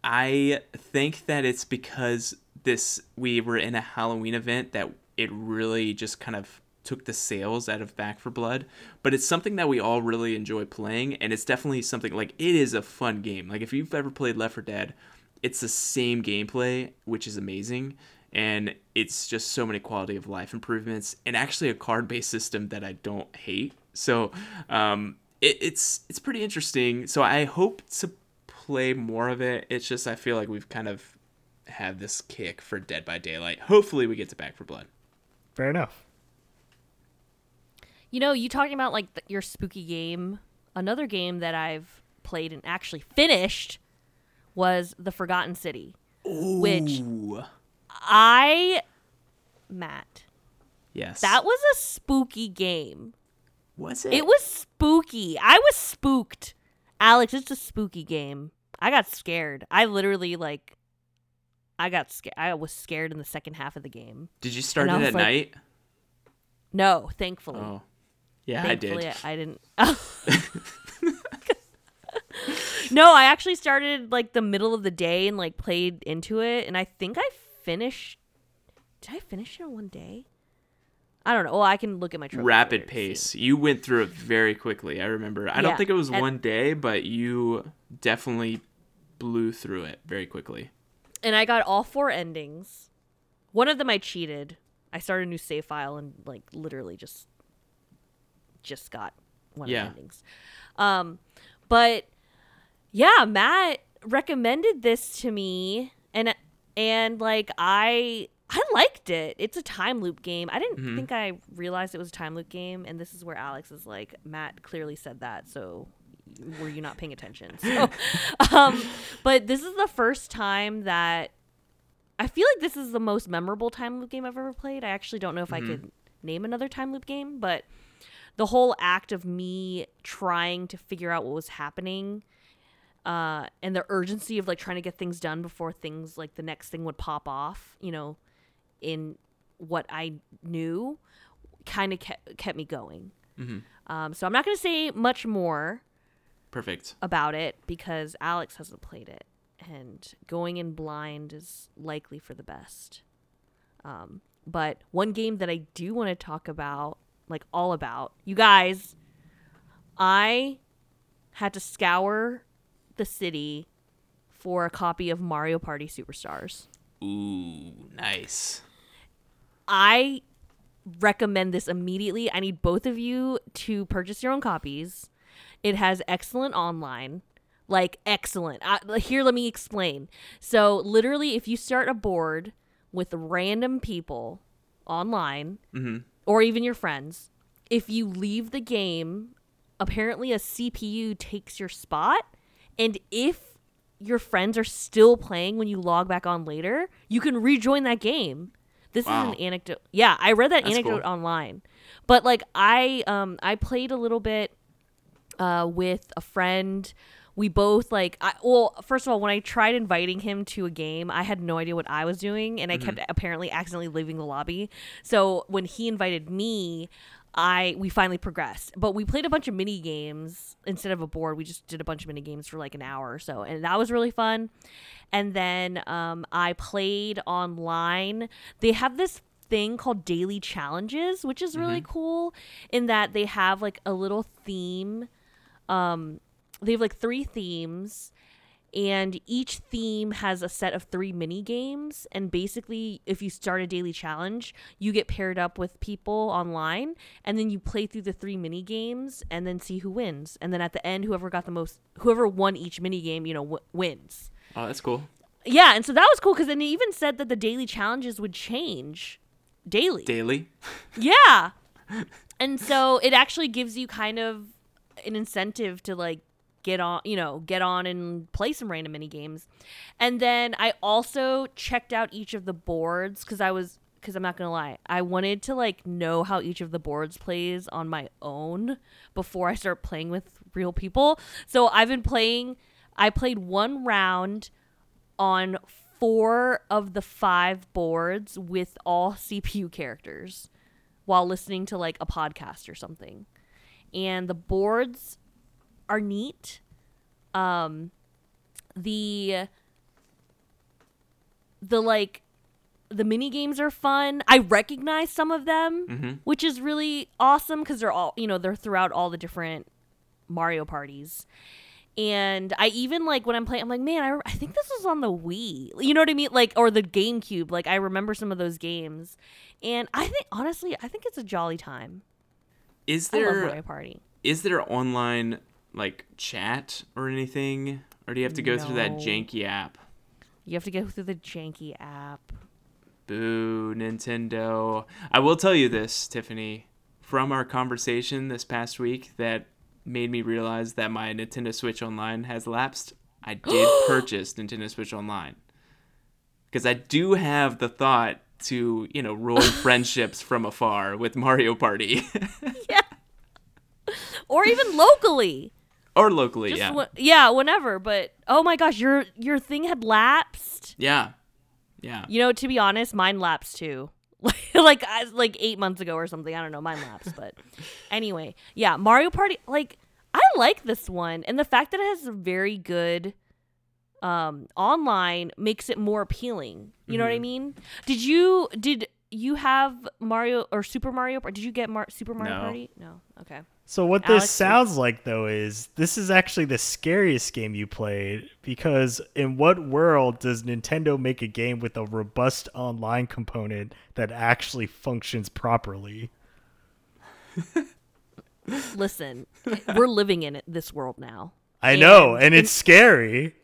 I think that it's because this we were in a Halloween event that it really just kind of took the sales out of Back for Blood, but it's something that we all really enjoy playing and it's definitely something like it is a fun game. Like if you've ever played Left 4 Dead, it's the same gameplay, which is amazing and it's just so many quality of life improvements and actually a card-based system that I don't hate. So, um it, it's it's pretty interesting. So I hope to play more of it. It's just I feel like we've kind of had this kick for Dead by Daylight. Hopefully we get to Back for Blood. fair enough You know, you talking about like th- your spooky game. Another game that I've played and actually finished was The Forgotten City, which I, Matt, Yes. that was a spooky game. was it. It was spooky. I was spooked. Alex, it's a spooky game. I got scared. I literally like I got scared. I was scared in the second half of the game. Did you start and it at like- night? No, thankfully. Oh. Yeah, Thankfully, I did. I didn't. no, I actually started like the middle of the day and like played into it, and I think I finished. Did I finish it in one day? I don't know. Well, I can look at my trophies Rapid later see. pace. You went through it very quickly. I remember. I don't think it was and- one day, but you definitely blew through it very quickly. and I got all four endings. One of them I cheated. I started a new save file and like literally just just got one Yeah. of the endings. Um, but yeah, Matt recommended this to me, and and like I I liked it. It's a time loop game. I didn't Mhm. think I realized it was a time loop game, and this is where Alex is like, Matt clearly said that, so were you not paying attention? So, um, but this is the first time that I feel like this is the most memorable time loop game I've ever played. I actually don't know if I Mhm. could name another time loop game, but the whole act of me trying to figure out what was happening uh, and the urgency of like trying to get things done before things like the next thing would pop off, you know, in what I knew kind of kept, kept me going. Mhm. Um, so I'm not going to say much more Perfect. about it because Alex hasn't played it, and going in blind is likely for the best. Um, but one game that I do want to talk about, like all about, you guys, I had to scour the city for a copy of Mario Party Superstars. Ooh, nice. I recommend this immediately. I need both of you to purchase your own copies. It has excellent online, like excellent. Uh, here, let me explain. So, literally, if you start a board with random people online, hmm or even your friends, if you leave the game, apparently a CPU takes your spot. And if your friends are still playing when you log back on later, you can rejoin that game. This Wow. is an anecdote. Yeah, I read that That's anecdote cool. online. But like I um I played a little bit uh with a friend. We both like I well, first of all, when I tried inviting him to a game, I had no idea what I was doing and I kept apparently accidentally leaving the lobby. So when he invited me, I we finally progressed. But we played a bunch of mini games instead of a board. We just did a bunch of mini games for like an hour or so, and that was really fun. And then um, I played online. They have this thing called daily challenges, which is really cool in that they have like a little theme. Um, they have like three themes and each theme has a set of three mini games and basically if you start a daily challenge you get paired up with people online and then you play through the three mini games and then see who wins and then at the end whoever got the most whoever won each mini game you know w- wins Oh, that's cool. yeah and so that was cool because then it even said that the daily challenges would change daily Daily. yeah. And so it actually gives you kind of an incentive to like get on, you know, get on and play some random mini games. And then I also checked out each of the boards cuz I was cuz I'm not going to lie. I wanted to like know how each of the boards plays on my own before I start playing with real people. So I've been playing I played one round on four of the five boards with all CPU characters while listening to like a podcast or something. And the boards are neat. Um the the like the mini games are fun. I recognize some of them, hmm which is really awesome cuz they're all, you know, they're throughout all the different Mario parties. And I even like when I'm playing, I'm like, man, I, I think this was on the Wii. You know what I mean? Like, or the GameCube. Like, I remember some of those games. And I think, honestly, I think it's a jolly time. Is there Mario Party. is there online like chat or anything, or do you have to go through that janky app? You have to go through the janky app. Boo, Nintendo. I will tell you this, Tiffany, from our conversation this past week that made me realize that my Nintendo Switch Online has lapsed. I did purchase Nintendo Switch Online. Because I do have the thought to, you know, ruin friendships from afar with Mario Party. Yeah. Or even locally. Or locally, Just yeah. yeah, whenever. But oh my gosh, your your thing had lapsed. yeah. Yeah. You know, to be honest, mine lapsed too. like I, like eight months ago or something. I don't know. Mine lapsed, but anyway, yeah. Mario Party. Like I like this one, and the fact that it has a very good um online makes it more appealing. You know what I Mhm. mean? Did you did you have Mario or Super Mario? Or did you get Mar- Super Mario No. Party? No. Okay. So what this sounds like though is this is actually the scariest game you played because in what world does Nintendo make a game with a robust online component that actually functions properly? Listen, we're living in it, this world now. I know, And and it's scary.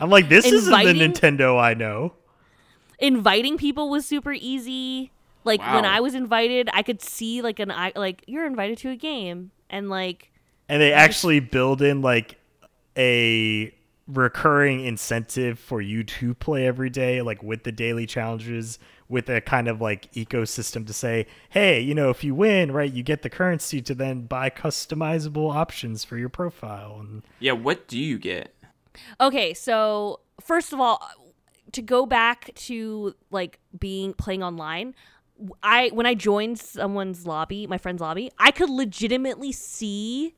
I'm like, this isn't the Nintendo I know. Inviting people was super easy. Like when I was invited, I could see like an I like you're invited to a game and like And they actually build in like a recurring incentive for you to play every day, like with the daily challenges, with a kind of like ecosystem to say, hey, you know, if you win, right, you get the currency to then buy customizable options for your profile. And Yeah, what do you get? Okay, so first of all, to go back to like being playing online, I when I joined someone's lobby, my friend's lobby, I could legitimately see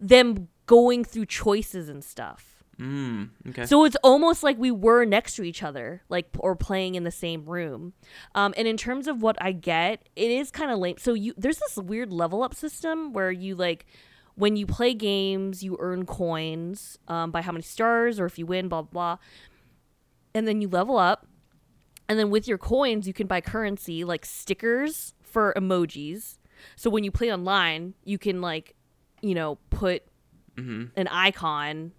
them going through choices and stuff. Mm, okay. So it's almost like we were next to each other, like or playing in the same room. Um, and in terms of what I get, it is kind of lame. So you there's this weird level up system where you like when you play games, you earn coins um, by how many stars or if you win, blah blah. blah. And then you level up, and then with your coins, you can buy currency like stickers for emojis. So when you play online, you can like, you know, put an icon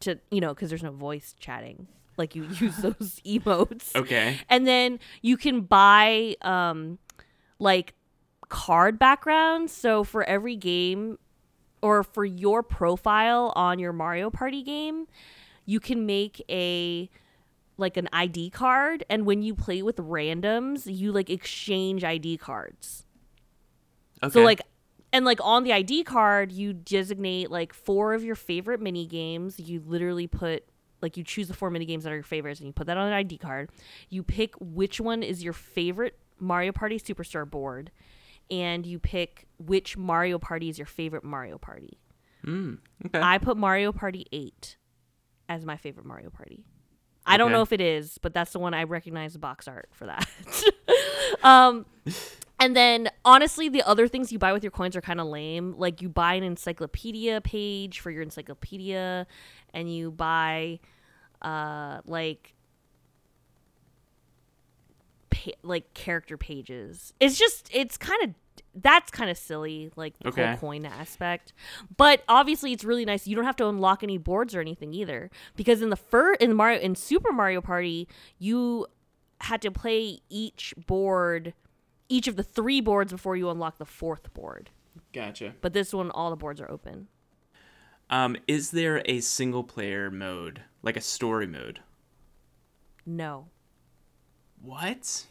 to you know because there's no voice chatting like you use those emotes okay. and then you can buy um like card backgrounds so for every game or for your profile on your mario party game you can make a like an id card and when you play with randoms you like exchange id cards Okay. so like and like on the ID card you designate like four of your favorite mini games. You literally put like you choose the four mini games that are your favorites and you put that on an ID card. You pick which one is your favorite Mario Party Superstar board and you pick which Mario Party is your favorite Mario Party. Mm, okay. I put Mario Party 8 as my favorite Mario Party. I don't Okay. know if it is, but that's the one I recognize the box art for that. um and then honestly the other things you buy with your coins are kind of lame. Like you buy an encyclopedia page for your encyclopedia and you buy uh like pa- like character pages. It's just it's kind of that's kind of silly, like the Okay. whole coin aspect. But obviously, it's really nice. You don't have to unlock any boards or anything either, because in the fur in Mario in Super Mario Party, you had to play each board, each of the three boards before you unlock the fourth board. Gotcha. But this one, all the boards are open. Um, is there a single player mode, like a story mode? No. What?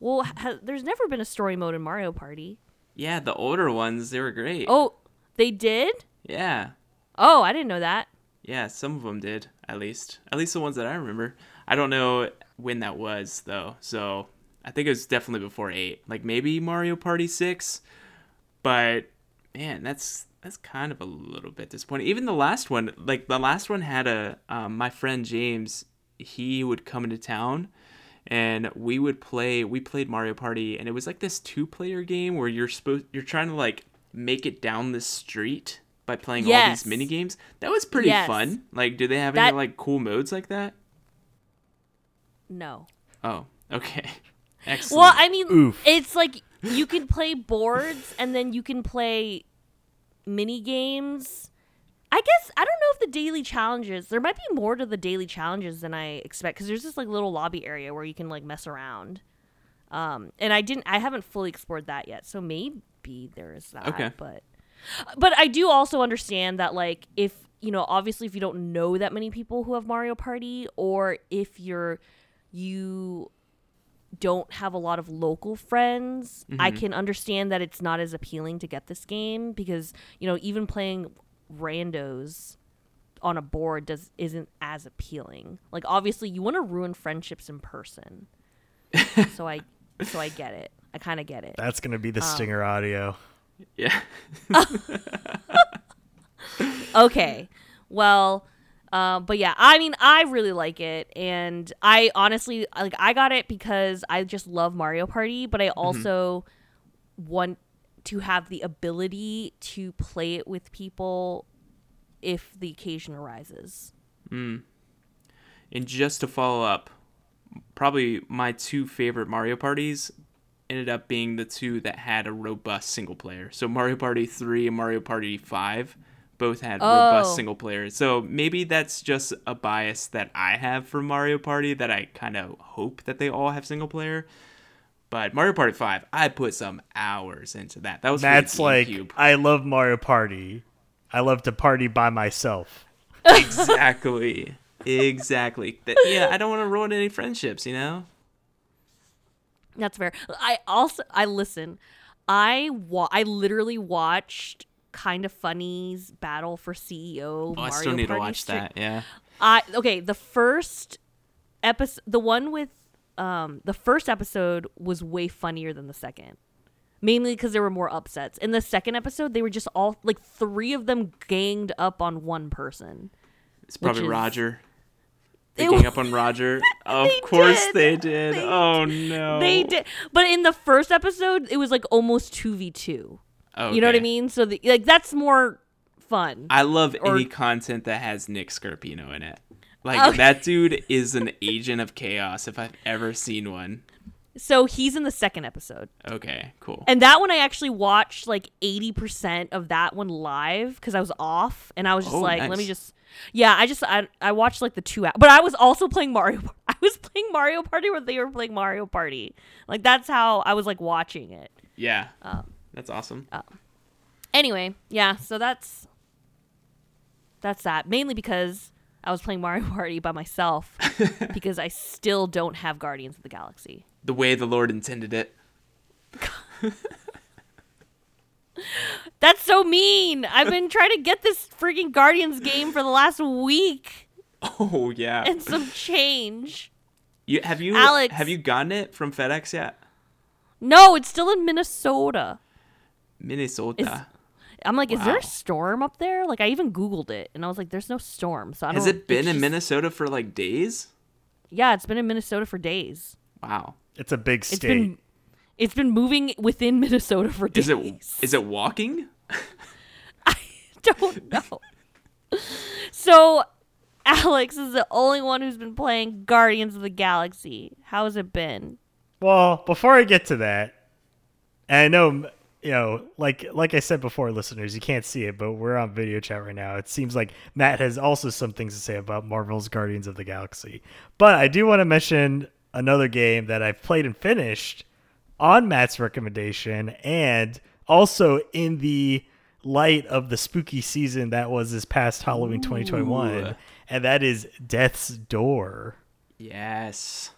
Well, ha- there's never been a story mode in Mario Party. Yeah, the older ones, they were great. Oh, they did? Yeah. Oh, I didn't know that. Yeah, some of them did, at least. At least the ones that I remember. I don't know when that was, though. So I think it was definitely before 8. Like maybe Mario Party 6. But man, that's that's kind of a little bit disappointing. Even the last one, like the last one had a um, my friend James, he would come into town and we would play we played Mario Party and it was like this two-player game where you're supposed you're trying to like make it down this street by playing all these mini games. That was pretty Yes. fun. Like do they have That- any like cool modes like that? No. Oh, okay. Excellent. Well, I mean, Oof. it's like you can play boards and then you can play mini games. I guess I don't know if the daily challenges. There might be more to the daily challenges than I expect because there's this like little lobby area where you can like mess around. Um, and I didn't. I haven't fully explored that yet, so maybe there is that. Okay. But, but I do also understand that like if you know, obviously, if you don't know that many people who have Mario Party, or if you're you don't have a lot of local friends, I can understand that it's not as appealing to get this game because, you know, even playing randos on a board does isn't as appealing. Like obviously you want to ruin friendships in person. so I so I get it. I kind of get it. That's gonna Um, be the stinger audio. yeah. okay. Well, uh, but yeah, I mean, I really like it, and I honestly like. I got it because I just love Mario Party, but I also want to have the ability to play it with people if the occasion arises. Hmm. And just to follow up, probably my two favorite Mario parties ended up being the two that had a robust single player. So Mario Party 3 and Mario Party 5 both had robust Oh. single player. So maybe that's just a bias that I have for Mario Party that I kind of hope that they all have single player. But Mario Party 5, I put some hours into that. That was for That's like GameCube. I love Mario Party. I love to party by myself. exactly. Exactly. That, yeah, I don't want to ruin any friendships, you know? That's fair. I also I listen. I wa- I literally watched Kinda Funny's battle for CEO. Oh, Mario I still need to watch stream. that. Yeah. I okay, the first episode the one with um the first episode was way funnier than the second. Mainly because there were more upsets. In the second episode, they were just all like three of them ganged up on one person. It's probably is- Roger. They It gang up on Roger. Of course did. they did. They oh no. They did, but in the first episode, it was like almost two v two. You know what I mean? So the, like that's more fun. I love Or- any content that has Nick Scarpino in it. Like Okay. that dude is an agent of chaos if I've ever seen one. so he's in the second episode. Okay, cool. And that one I actually watched like 80% of that one live because I was off and I was just Oh, like, let me just Yeah, I just I, I watched like the two but I was also playing Mario I was playing Mario Party where they were playing Mario Party. Like that's how I was like watching it. yeah. Oh. That's awesome. Oh. Anyway, yeah, so that's that's that. Mainly because I was playing Mario Party by myself because I still don't have Guardians of the Galaxy. the way the Lord intended it. That's so mean. I've been trying to get this freaking Guardians game for the last week Oh yeah. and some change. You have you Alex. have you gotten it from FedEx yet? No, it's still in Minnesota. Minnesota. I'm like, is there a storm up there? Like, I even Googled it, and I was like, there's no storm. So I don't. Has it been in just- Minnesota for like days? Yeah, it's been in Minnesota for days. Wow. It's a big It's state. been, it's been moving within Minnesota for days. Is it is it walking? I don't know. so, Alex is the only one who's been playing Guardians of the Galaxy. How has it been? Well, before I get to that, and I know you know, like like I said before, listeners, you can't see it, but we're on video chat right now. It seems like Matt has also some things to say about Marvel's Guardians of the Galaxy. But I do want to mention another game that I've played and finished on Matt's recommendation, and also in the light of the spooky season that was this past Halloween 2021, and that is Death's Door. Yes.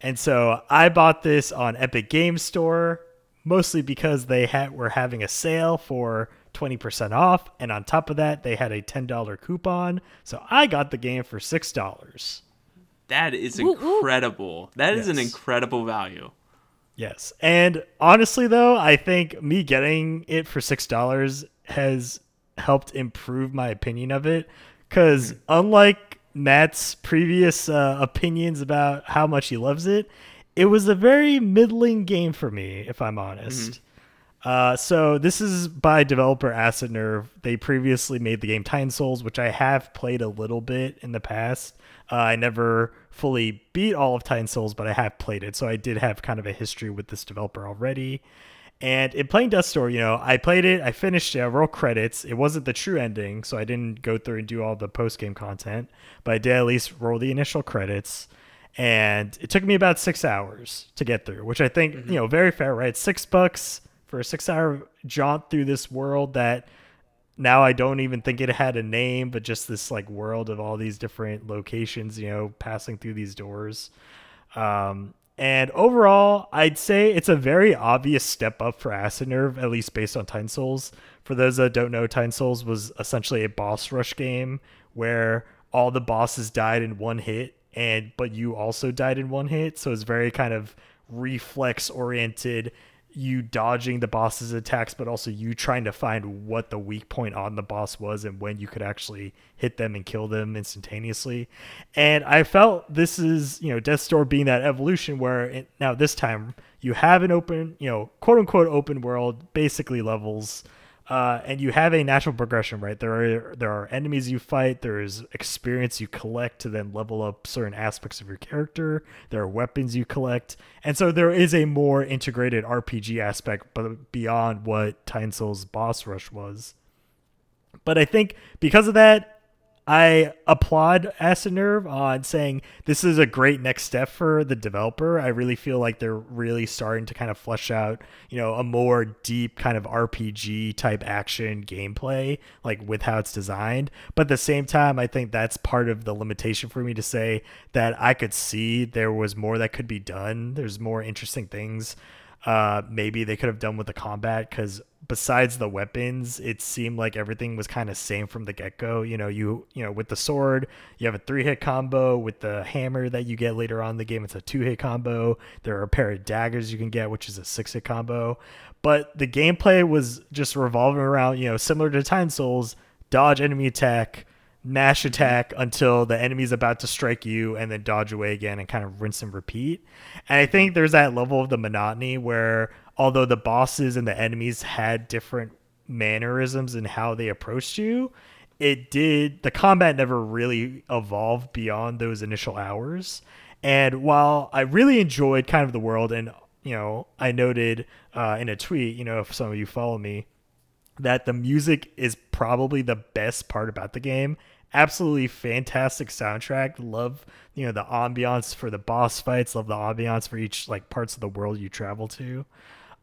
And so I bought this on Epic Game Store mostly because they had were having a sale for 20% off and on top of that they had a $10 coupon. So I got the game for $6. That is Woo, woo. incredible. That is an incredible value. Yes. And honestly though, I think me getting it for $6 has helped improve my opinion of it cuz unlike Matt's previous uh, opinions about how much he loves it, it was a very middling game for me if I'm honest. Uh, so this is by developer Acid Nerve. They previously made the game Titan Souls, which I have played a little bit in the past. Uh, I never fully beat all of Titan Souls, but I have played it, so I did have kind of a history with this developer already. And in playing Death's Door, you know, I played it, I finished it, I rolled credits. It wasn't the true ending, so I didn't go through and do all the post game content, but I did at least roll the initial credits. And it took me about six hours to get through, which I think, you know, very fair, right? Six bucks for a six hour jaunt through this world that now I don't even think it had a name, but just this like world of all these different locations, you know, passing through these doors. Um, and overall, I'd say it's a very obvious step up for Acid Nerve, at least based on Titan Souls. For those that don't know, Titan Souls was essentially a boss rush game where all the bosses died in one hit, and but you also died in one hit. So it's very kind of reflex oriented, you dodging the boss's attacks, but also you trying to find what the weak point on the boss was and when you could actually hit them and kill them instantaneously. And I felt this is, you know, Death Door being that evolution where it, now this time you have an open, you know, quote unquote open world, basically levels uh, and you have a natural progression, right? There are there are enemies you fight. There is experience you collect to then level up certain aspects of your character. There are weapons you collect, and so there is a more integrated RPG aspect, but beyond what Titan Souls Boss Rush was. But I think because of that, I applaud Acid Nerve on saying this is a great next step for the developer. I really feel like they're really starting to kind of flesh out, you know, a more deep kind of RPG type action gameplay, like with how it's designed. But at the same time, I think that's part of the limitation for me to say that I could see there was more that could be done. There's more interesting things uh, maybe they could have done with the combat because besides the weapons, it seemed like everything was kind of same from the get go. You know, you you know with the sword, you have a three hit combo. With the hammer that you get later on in the game, it's a two hit combo. There are a pair of daggers you can get, which is a six hit combo. But the gameplay was just revolving around, you know, similar to Titan Souls, dodge enemy attack, mash attack until the enemy's about to strike you and then dodge away again and kind of rinse and repeat. And I think there's that level of the monotony where although the bosses and the enemies had different mannerisms and how they approached you, it did the combat never really evolved beyond those initial hours. And while I really enjoyed kind of the world and you know, I noted uh, in a tweet, you know, if some of you follow me, that the music is probably the best part about the game absolutely fantastic soundtrack. Love, you know, the ambiance for the boss fights. Love the ambiance for each like parts of the world you travel to.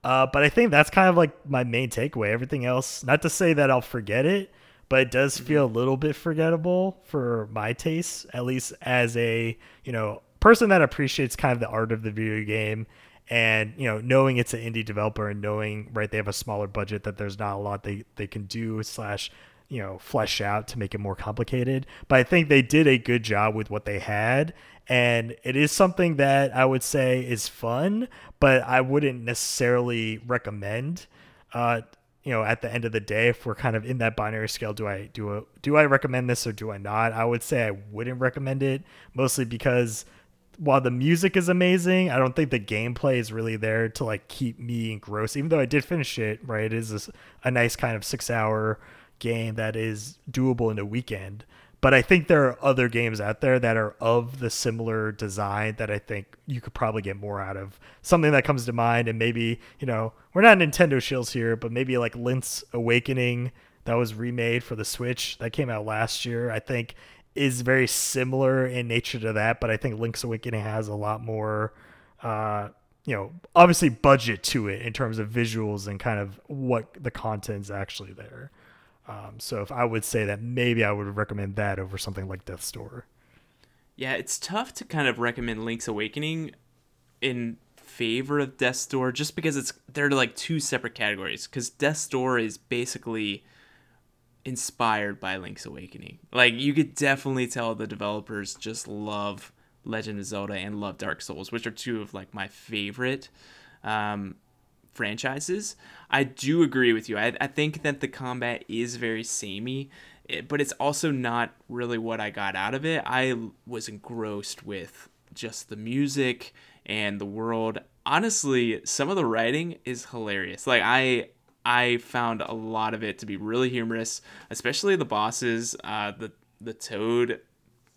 Uh, but I think that's kind of like my main takeaway. Everything else, not to say that I'll forget it, but it does feel a little bit forgettable for my taste, at least as a you know person that appreciates kind of the art of the video game and you know knowing it's an indie developer and knowing right they have a smaller budget that there's not a lot they they can do slash you know flesh out to make it more complicated but i think they did a good job with what they had and it is something that i would say is fun but i wouldn't necessarily recommend uh you know at the end of the day if we're kind of in that binary scale do i do a, do i recommend this or do i not i would say i wouldn't recommend it mostly because while the music is amazing, I don't think the gameplay is really there to like keep me engrossed. Even though I did finish it, right? It is a, a nice kind of six hour game that is doable in a weekend. But I think there are other games out there that are of the similar design that I think you could probably get more out of. Something that comes to mind, and maybe, you know, we're not Nintendo shills here, but maybe like Link's Awakening that was remade for the Switch that came out last year, I think is very similar in nature to that. But I think Link's Awakening has a lot more, uh, you know, obviously budget to it in terms of visuals and kind of what the content's actually there. Um, so if I would say that maybe I would recommend that over something like Death's Door. Yeah, it's tough to kind of recommend Link's Awakening in favor of Death's Door just because it's they're like two separate categories. Because Death's Door is basically inspired by Link's Awakening. Like you could definitely tell the developers just love Legend of Zelda and love Dark Souls, which are two of like my favorite um, franchises. I do agree with you. I, I think that the combat is very samey, eh, but it's also not really what I got out of it. I was engrossed with just the music and the world. Honestly, some of the writing is hilarious. Like I I found a lot of it to be really humorous, especially the bosses. Uh, the the Toad,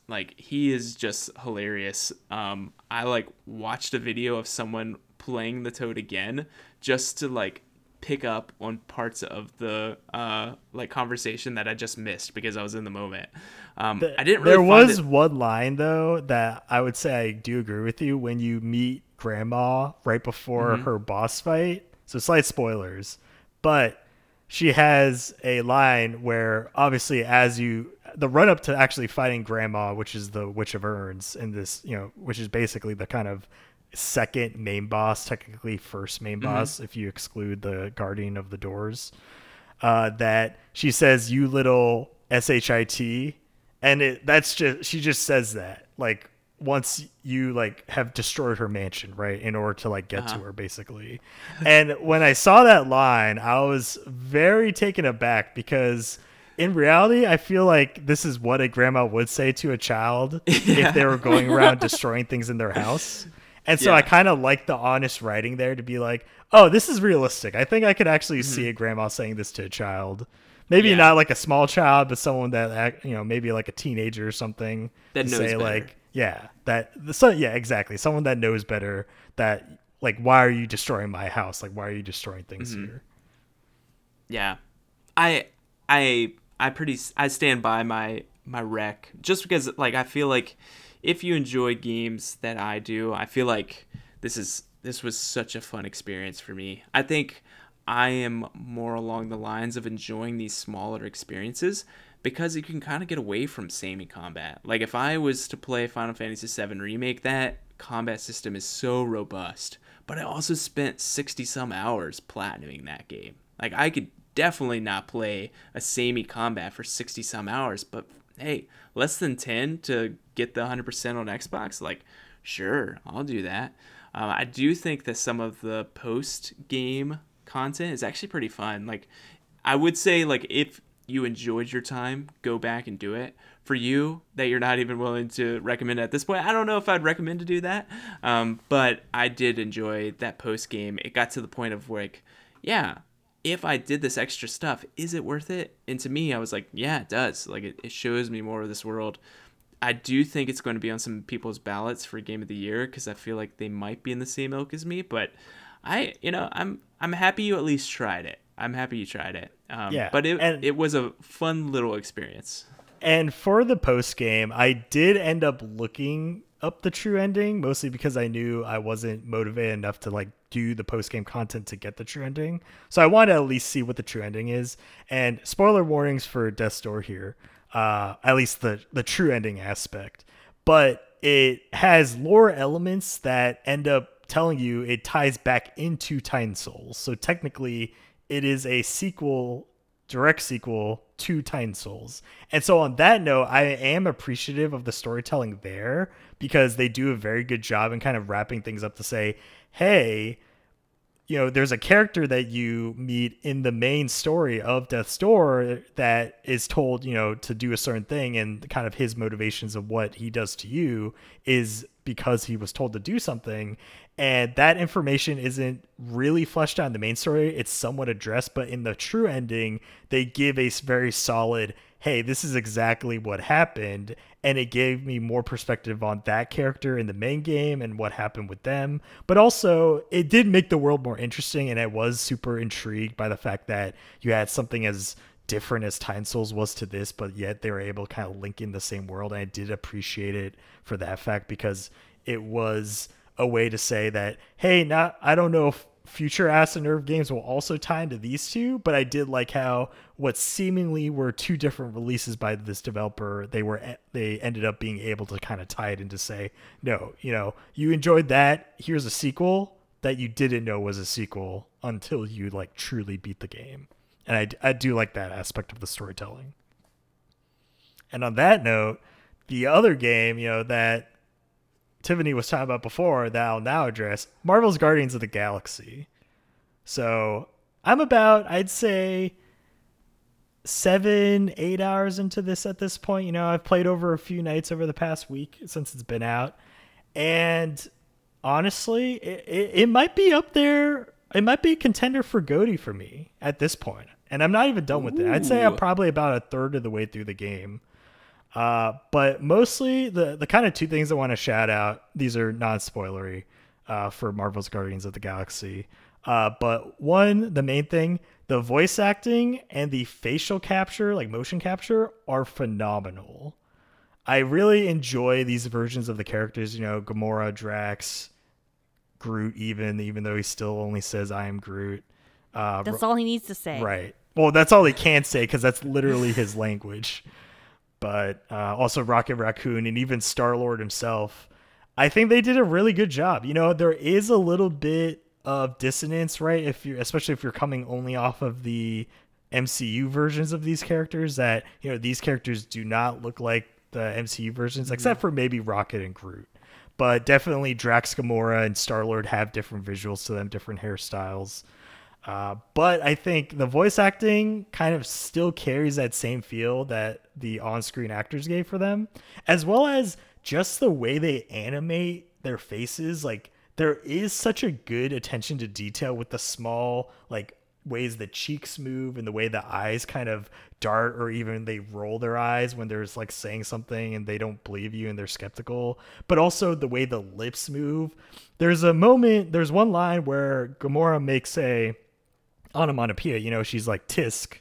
like he is just hilarious. Um, I like watched a video of someone playing the Toad again just to like pick up on parts of the uh like conversation that I just missed because I was in the moment. Um, the, I didn't. Really there was it... one line though that I would say I do agree with you when you meet Grandma right before mm-hmm. her boss fight. So slight spoilers, but she has a line where obviously as you the run up to actually fighting Grandma, which is the Witch of Urns in this, you know, which is basically the kind of second main boss, technically first main mm-hmm. boss, if you exclude the Guardian of the Doors. Uh, that she says, "You little shit," and it that's just she just says that like once you like have destroyed her mansion, right, in order to like get Uh-huh. to her, basically. and when I saw that line, I was very taken aback because in reality, I feel like this is what a grandma would say to a child if they were going around destroying things in their house. And so Yeah. I kind of like the honest writing there to be like, oh, this is realistic. I think I could actually see a grandma saying this to a child. Maybe Mm-hmm. Yeah. not like a small child, but someone that act- you know, maybe like a teenager or something. That knows say better. like, yeah, that so yeah, exactly. Someone that knows better. That like, why are you destroying my house? Like, why are you destroying things Mm-hmm. here? Yeah, I I I pretty I stand by my my wreck just because like I feel like if you enjoy games that I do, I feel like this is this was such a fun experience for me. I think I am more along the lines of enjoying these smaller experiences because you can kind of get away from samey combat. Like if I was to play Final Fantasy VII remake, that combat system is so robust. But I also spent sixty some hours platinuming that game. Like I could definitely not play a samey combat for 60 some hours but hey less than 10 to get the 100% on xbox? Like sure i'll do that. Uh, i do think that some of the post game content is actually pretty fun. Like i would say like if you enjoyed your time go back and do it. For you that you're not even willing to recommend at this point i don't know if i'd recommend to do that. Um, but i did enjoy that post game. It got to the point of like yeah if I did this extra stuff, is it worth it? And to me, I was like, yeah, it does. Like, it, it shows me more of this world. I do think it's going to be on some people's ballots for game of the year because I feel like they might be in the same ilk as me. But I, you know, I'm I'm happy you at least tried it. I'm happy you tried it. Um, Yeah, But it and- it was a fun little experience. And for the post game, I did end up looking up the true ending, mostly because I knew I wasn't motivated enough to like do the post game content to get the true ending. So I wanted to at least see what the true ending is. And spoiler warnings for Death's Door here, uh, at least the the true ending aspect. But it has lore elements that end up telling you it ties back into Titan Souls. So technically, it is a sequel direct sequel to Titan Souls. And so on that note, I am appreciative of the storytelling there because they do a very good job in kind of wrapping things up to say, hey, you know, there's a character that you meet in the main story of Death's Door that is told, you know, to do a certain thing and kind of his motivations of what he does to you is because he was told to do something. And that information isn't really fleshed out in the main story. It's somewhat addressed, but in the true ending, they give a very solid, hey, this is exactly what happened. And it gave me more perspective on that character in the main game and what happened with them. But also, it did make the world more interesting. And I was super intrigued by the fact that you had something as different as Titan Souls was to this, but yet they were able to kind of link in the same world. And I did appreciate it for that fact because it was a way to say that, hey, not I don't know if future Acid Nerve games will also tie into these two, but I did like how what seemingly were two different releases by this developer, they were they ended up being able to kind of tie it into say, no, you know, you enjoyed that, here's a sequel that you didn't know was a sequel until you like truly beat the game. And I, I do like that aspect of the storytelling. And on that note, the other game, you know, that Tiffany was talking about before that I'll now address Marvel's Guardians of the Galaxy. So I'm about, I'd say, seven, eight hours into this at this point. You know, I've played over a few nights over the past week since it's been out. And honestly, it, it, it might be up there. It might be a contender for GOTY for me at this point. And I'm not even done with it. I'd say I'm probably about a third of the way through the game. Uh, but mostly the the kind of two things I want to shout out. These are non spoilery uh, for Marvel's Guardians of the Galaxy. Uh, but one, the main thing, the voice acting and the facial capture, like motion capture, are phenomenal. I really enjoy these versions of the characters. You know, Gamora, Drax, Groot, even even though he still only says "I am Groot." Uh, That's all he needs to say. Right. Well, that's all he can say because that's literally his language. But uh, also Rocket Raccoon and even Star Lord himself, I think they did a really good job. You know, there is a little bit of dissonance, right? If you're, especially if you're coming only off of the MCU versions of these characters, that you know these characters do not look like the MCU versions, except for maybe Rocket and Groot. but definitely Drax Gamora and Star Lord have different visuals to them, different hairstyles. Uh, but I think the voice acting kind of still carries that same feel that the on screen actors gave for them, as well as just the way they animate their faces. Like, there is such a good attention to detail with the small, like, ways the cheeks move and the way the eyes kind of dart or even they roll their eyes when there's like saying something and they don't believe you and they're skeptical but also the way the lips move there's a moment there's one line where Gamora makes a onomatopoeia you know she's like tisk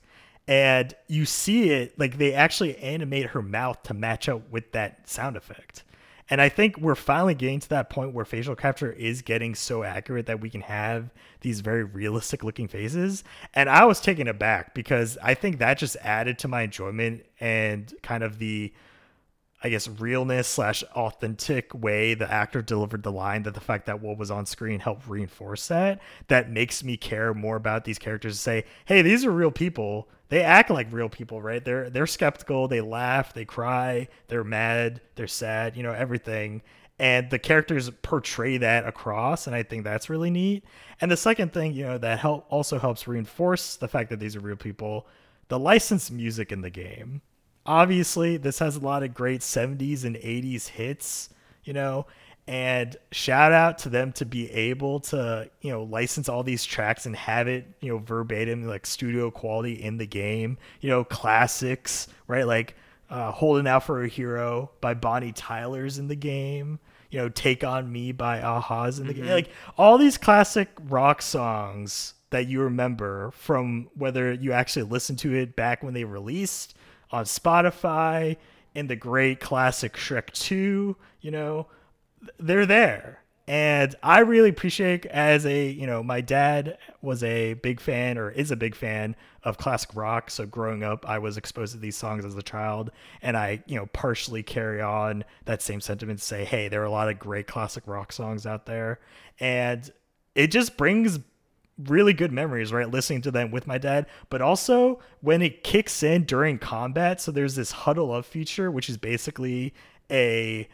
and you see it like they actually animate her mouth to match up with that sound effect and I think we're finally getting to that point where facial capture is getting so accurate that we can have these very realistic looking faces. And I was taken aback because I think that just added to my enjoyment and kind of the I guess realness slash authentic way the actor delivered the line that the fact that what was on screen helped reinforce that that makes me care more about these characters to say hey these are real people. They act like real people right? They're they're skeptical they laugh they cry they're mad they're sad you know everything. And the characters portray that across and i think that's really neat. And the second thing you know that help also helps reinforce the fact that these are real people the licensed music in the game obviously this has a lot of great 70s and 80s hits you know and shout out to them to be able to you know license all these tracks and have it you know verbatim like studio quality in the game. You know classics right? Like uh, holding out for a hero by bonnie tyler's in the game. You know take on me by a-ha's in the mm-hmm. game like all these classic rock songs that you remember from whether you actually listened to it back when they released on Spotify in the great classic Shrek 2, you know, they're there. And I really appreciate as a, you know, my dad was a big fan or is a big fan of classic rock. So growing up, I was exposed to these songs as a child. And I, you know, partially carry on that same sentiment to say, hey, there are a lot of great classic rock songs out there. And it just brings really good memories, right? Listening to them with my dad, but also when it kicks in during combat. So there's this huddle up feature, which is basically a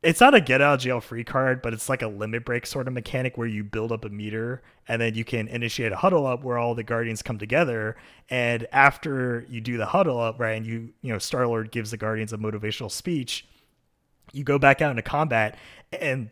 it's not a get out jail free card, but it's like a limit break sort of mechanic where you build up a meter and then you can initiate a huddle up where all the guardians come together. And after you do the huddle up, right, and you you know Star Lord gives the guardians a motivational speech, you go back out into combat and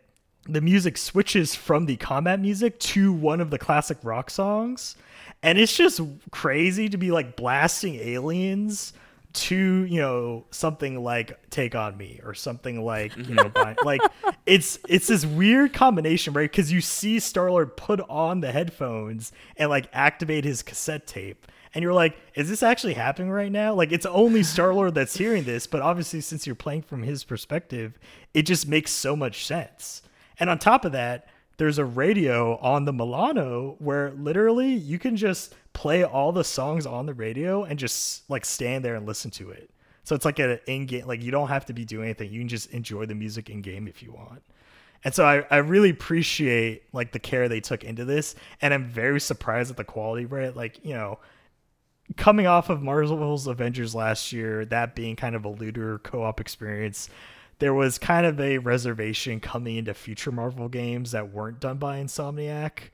the music switches from the combat music to one of the classic rock songs. And it's just crazy to be like blasting aliens to you know something like take on me or something like you know like it's it's this weird combination right? Because you see starlord put on the headphones and like activate his cassette tape. And you're like is this actually happening right now? Like it's only starlord that's hearing this but obviously since you're playing from his perspective it just makes so much sense and on top of that, there's a radio on the Milano where literally you can just play all the songs on the radio and just like stand there and listen to it. So it's like an in game, like you don't have to be doing anything. You can just enjoy the music in game if you want. And so I, I really appreciate like the care they took into this. And I'm very surprised at the quality, right? Like, you know, coming off of Marvel's Avengers last year, that being kind of a looter co op experience, there was kind of a reservation coming into future Marvel games that weren't done by Insomniac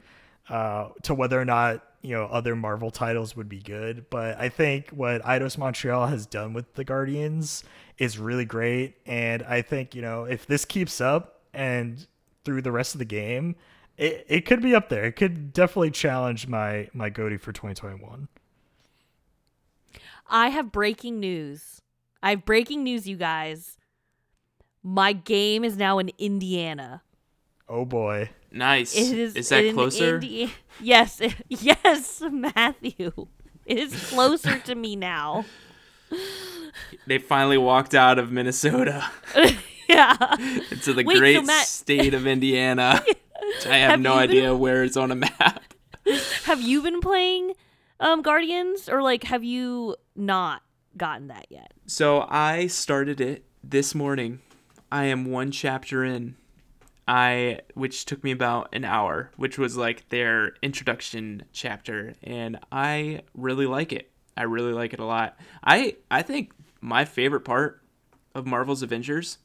uh, to whether or not you know other Marvel titles would be good. But I think what Eidos Montreal has done with the Guardians is really great, and I think you know if this keeps up and through the rest of the game, it, it could be up there. It could definitely challenge my my GOTY for 2021. I have breaking news. I have breaking news, you guys. My game is now in Indiana. Oh boy. Nice. It is, is that closer? Indi- yes. yes, Matthew. It is closer to me now. They finally walked out of Minnesota. yeah. Into the Wait, great so Matt- state of Indiana. I have, have no idea been- where it's on a map. have you been playing um Guardians or like have you not gotten that yet? So I started it this morning I am one chapter in. I which took me about an hour, which was like their introduction chapter, and I really like it. I really like it a lot. I I think my favorite part of Marvel's Avengers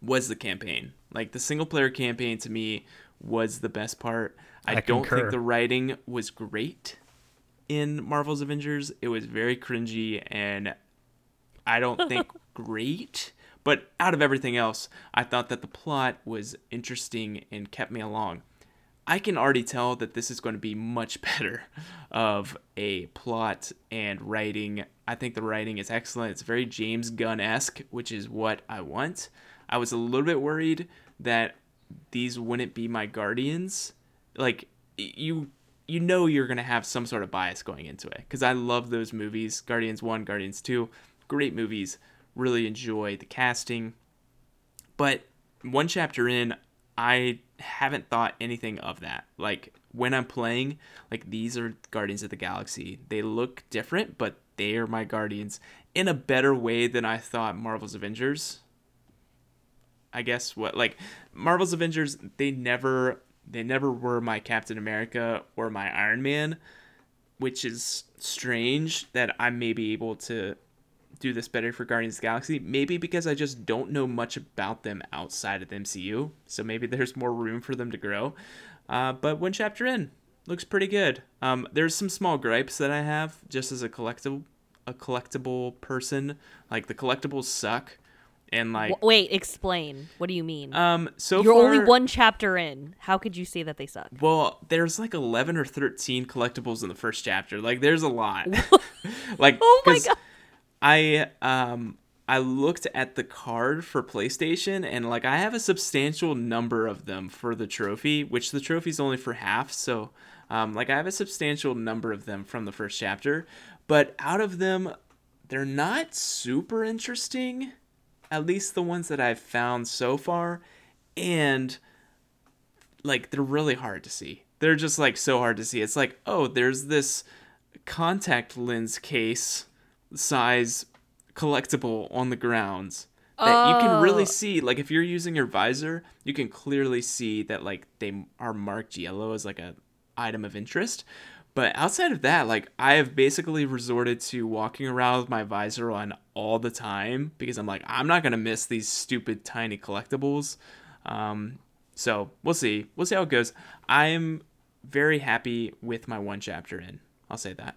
was the campaign. Like the single player campaign to me was the best part. I, I don't concur. think the writing was great in Marvel's Avengers. It was very cringy and I don't think great. But out of everything else, I thought that the plot was interesting and kept me along. I can already tell that this is going to be much better of a plot and writing. I think the writing is excellent. It's very James Gunn esque, which is what I want. I was a little bit worried that these wouldn't be my guardians. Like you you know you're going to have some sort of bias going into it cuz I love those movies. Guardians 1, Guardians 2, great movies. Really enjoy the casting. But one chapter in, I haven't thought anything of that. Like when I'm playing, like these are Guardians of the Galaxy. They look different, but they are my Guardians in a better way than I thought Marvel's Avengers. I guess what like Marvel's Avengers, they never they never were my Captain America or my Iron Man, which is strange that I may be able to do this better for Guardians of the Galaxy. Maybe because I just don't know much about them outside of the MCU, so maybe there's more room for them to grow. Uh, but one chapter in, looks pretty good. Um, there's some small gripes that I have just as a collectible a collectible person. Like the collectibles suck, and like wait, explain. What do you mean? um, so You're far, only one chapter in. How could you say that they suck? Well, there's like 11 or 13 collectibles in the first chapter. Like there's a lot. like Oh my God. I um I looked at the card for PlayStation and like I have a substantial number of them for the trophy, which the trophy's only for half, so um like I have a substantial number of them from the first chapter, but out of them they're not super interesting, at least the ones that I've found so far, and like they're really hard to see. They're just like so hard to see. It's like, oh, there's this contact lens case size collectible on the grounds that you can really Oh. see. Like if you're using your visor, you can clearly see that like they are marked yellow as like a item of interest. But outside of that, like I have basically resorted to walking around with my visor on all the time because I'm like, I'm not gonna miss these stupid tiny collectibles. Um, so we'll see. We'll see how it goes. I'm very happy with my one chapter in. I'll say that.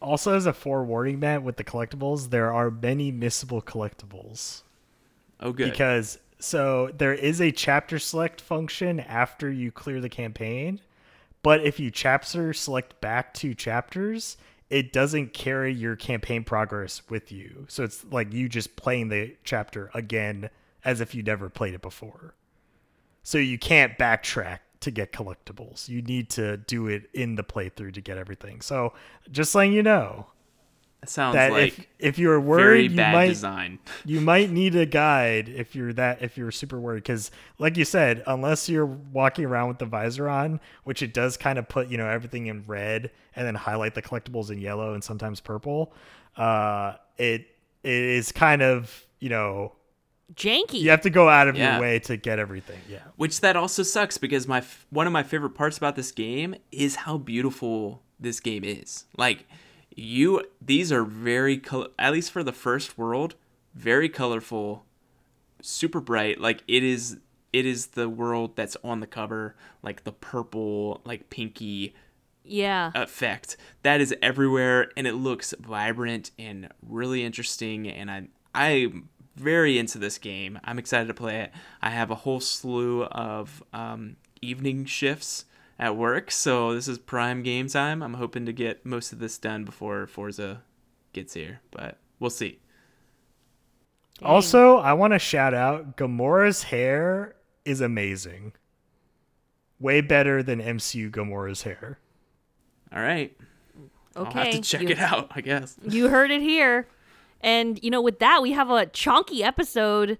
Also, as a forewarning, Matt, with the collectibles, there are many missable collectibles. Oh, good. Because so there is a chapter select function after you clear the campaign, but if you chapter select back two chapters, it doesn't carry your campaign progress with you. So it's like you just playing the chapter again as if you never played it before. So you can't backtrack to get collectibles. You need to do it in the playthrough to get everything. So just letting you know that sounds that like if if you're worried, you might design. you might need a guide if you're that if you're super worried because like you said unless you're walking around with the visor on which it does kind of put you know everything in red and then highlight the collectibles in yellow and sometimes purple uh it it is kind of you know Janky. you have to go out of Yeah. your way to get everything yeah Which that also sucks because my f- one of my favorite parts about this game is how beautiful this game is. Like you these are very col- at least for the first world, very colorful, super bright. Like it is it is the world that's on the cover, like the purple, like pinky yeah. effect that is everywhere and it looks vibrant and really interesting and I I'm very into this game. I'm excited to play it. I have a whole slew of um, evening shifts at work, so this is prime game time. I'm hoping to get most of this done before Forza gets here, but we'll see. Dang. also i want to shout out gamora's hair is amazing way better than mcu gamora's hair All right. okay. I'll have to check you, it out, I guess. You heard it here. And you know, with that, we have a chonky episode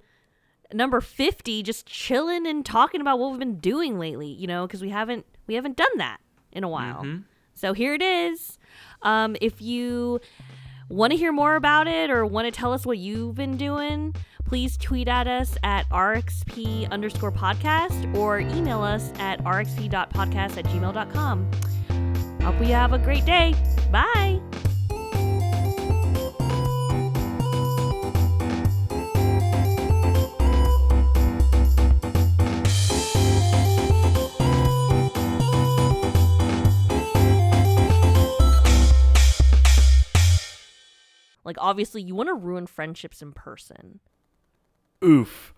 number 50 just chilling and talking about what we've been doing lately, you know, because we haven't we haven't done that in a while. Mm-hmm. So here it is. Um, if you want to hear more about it or want to tell us what you've been doing, please tweet at us at rxp underscore podcast or email us at rxp.podcast at gmail.com. Hope you have a great day. Bye. Like obviously you want to ruin friendships in person. Oof.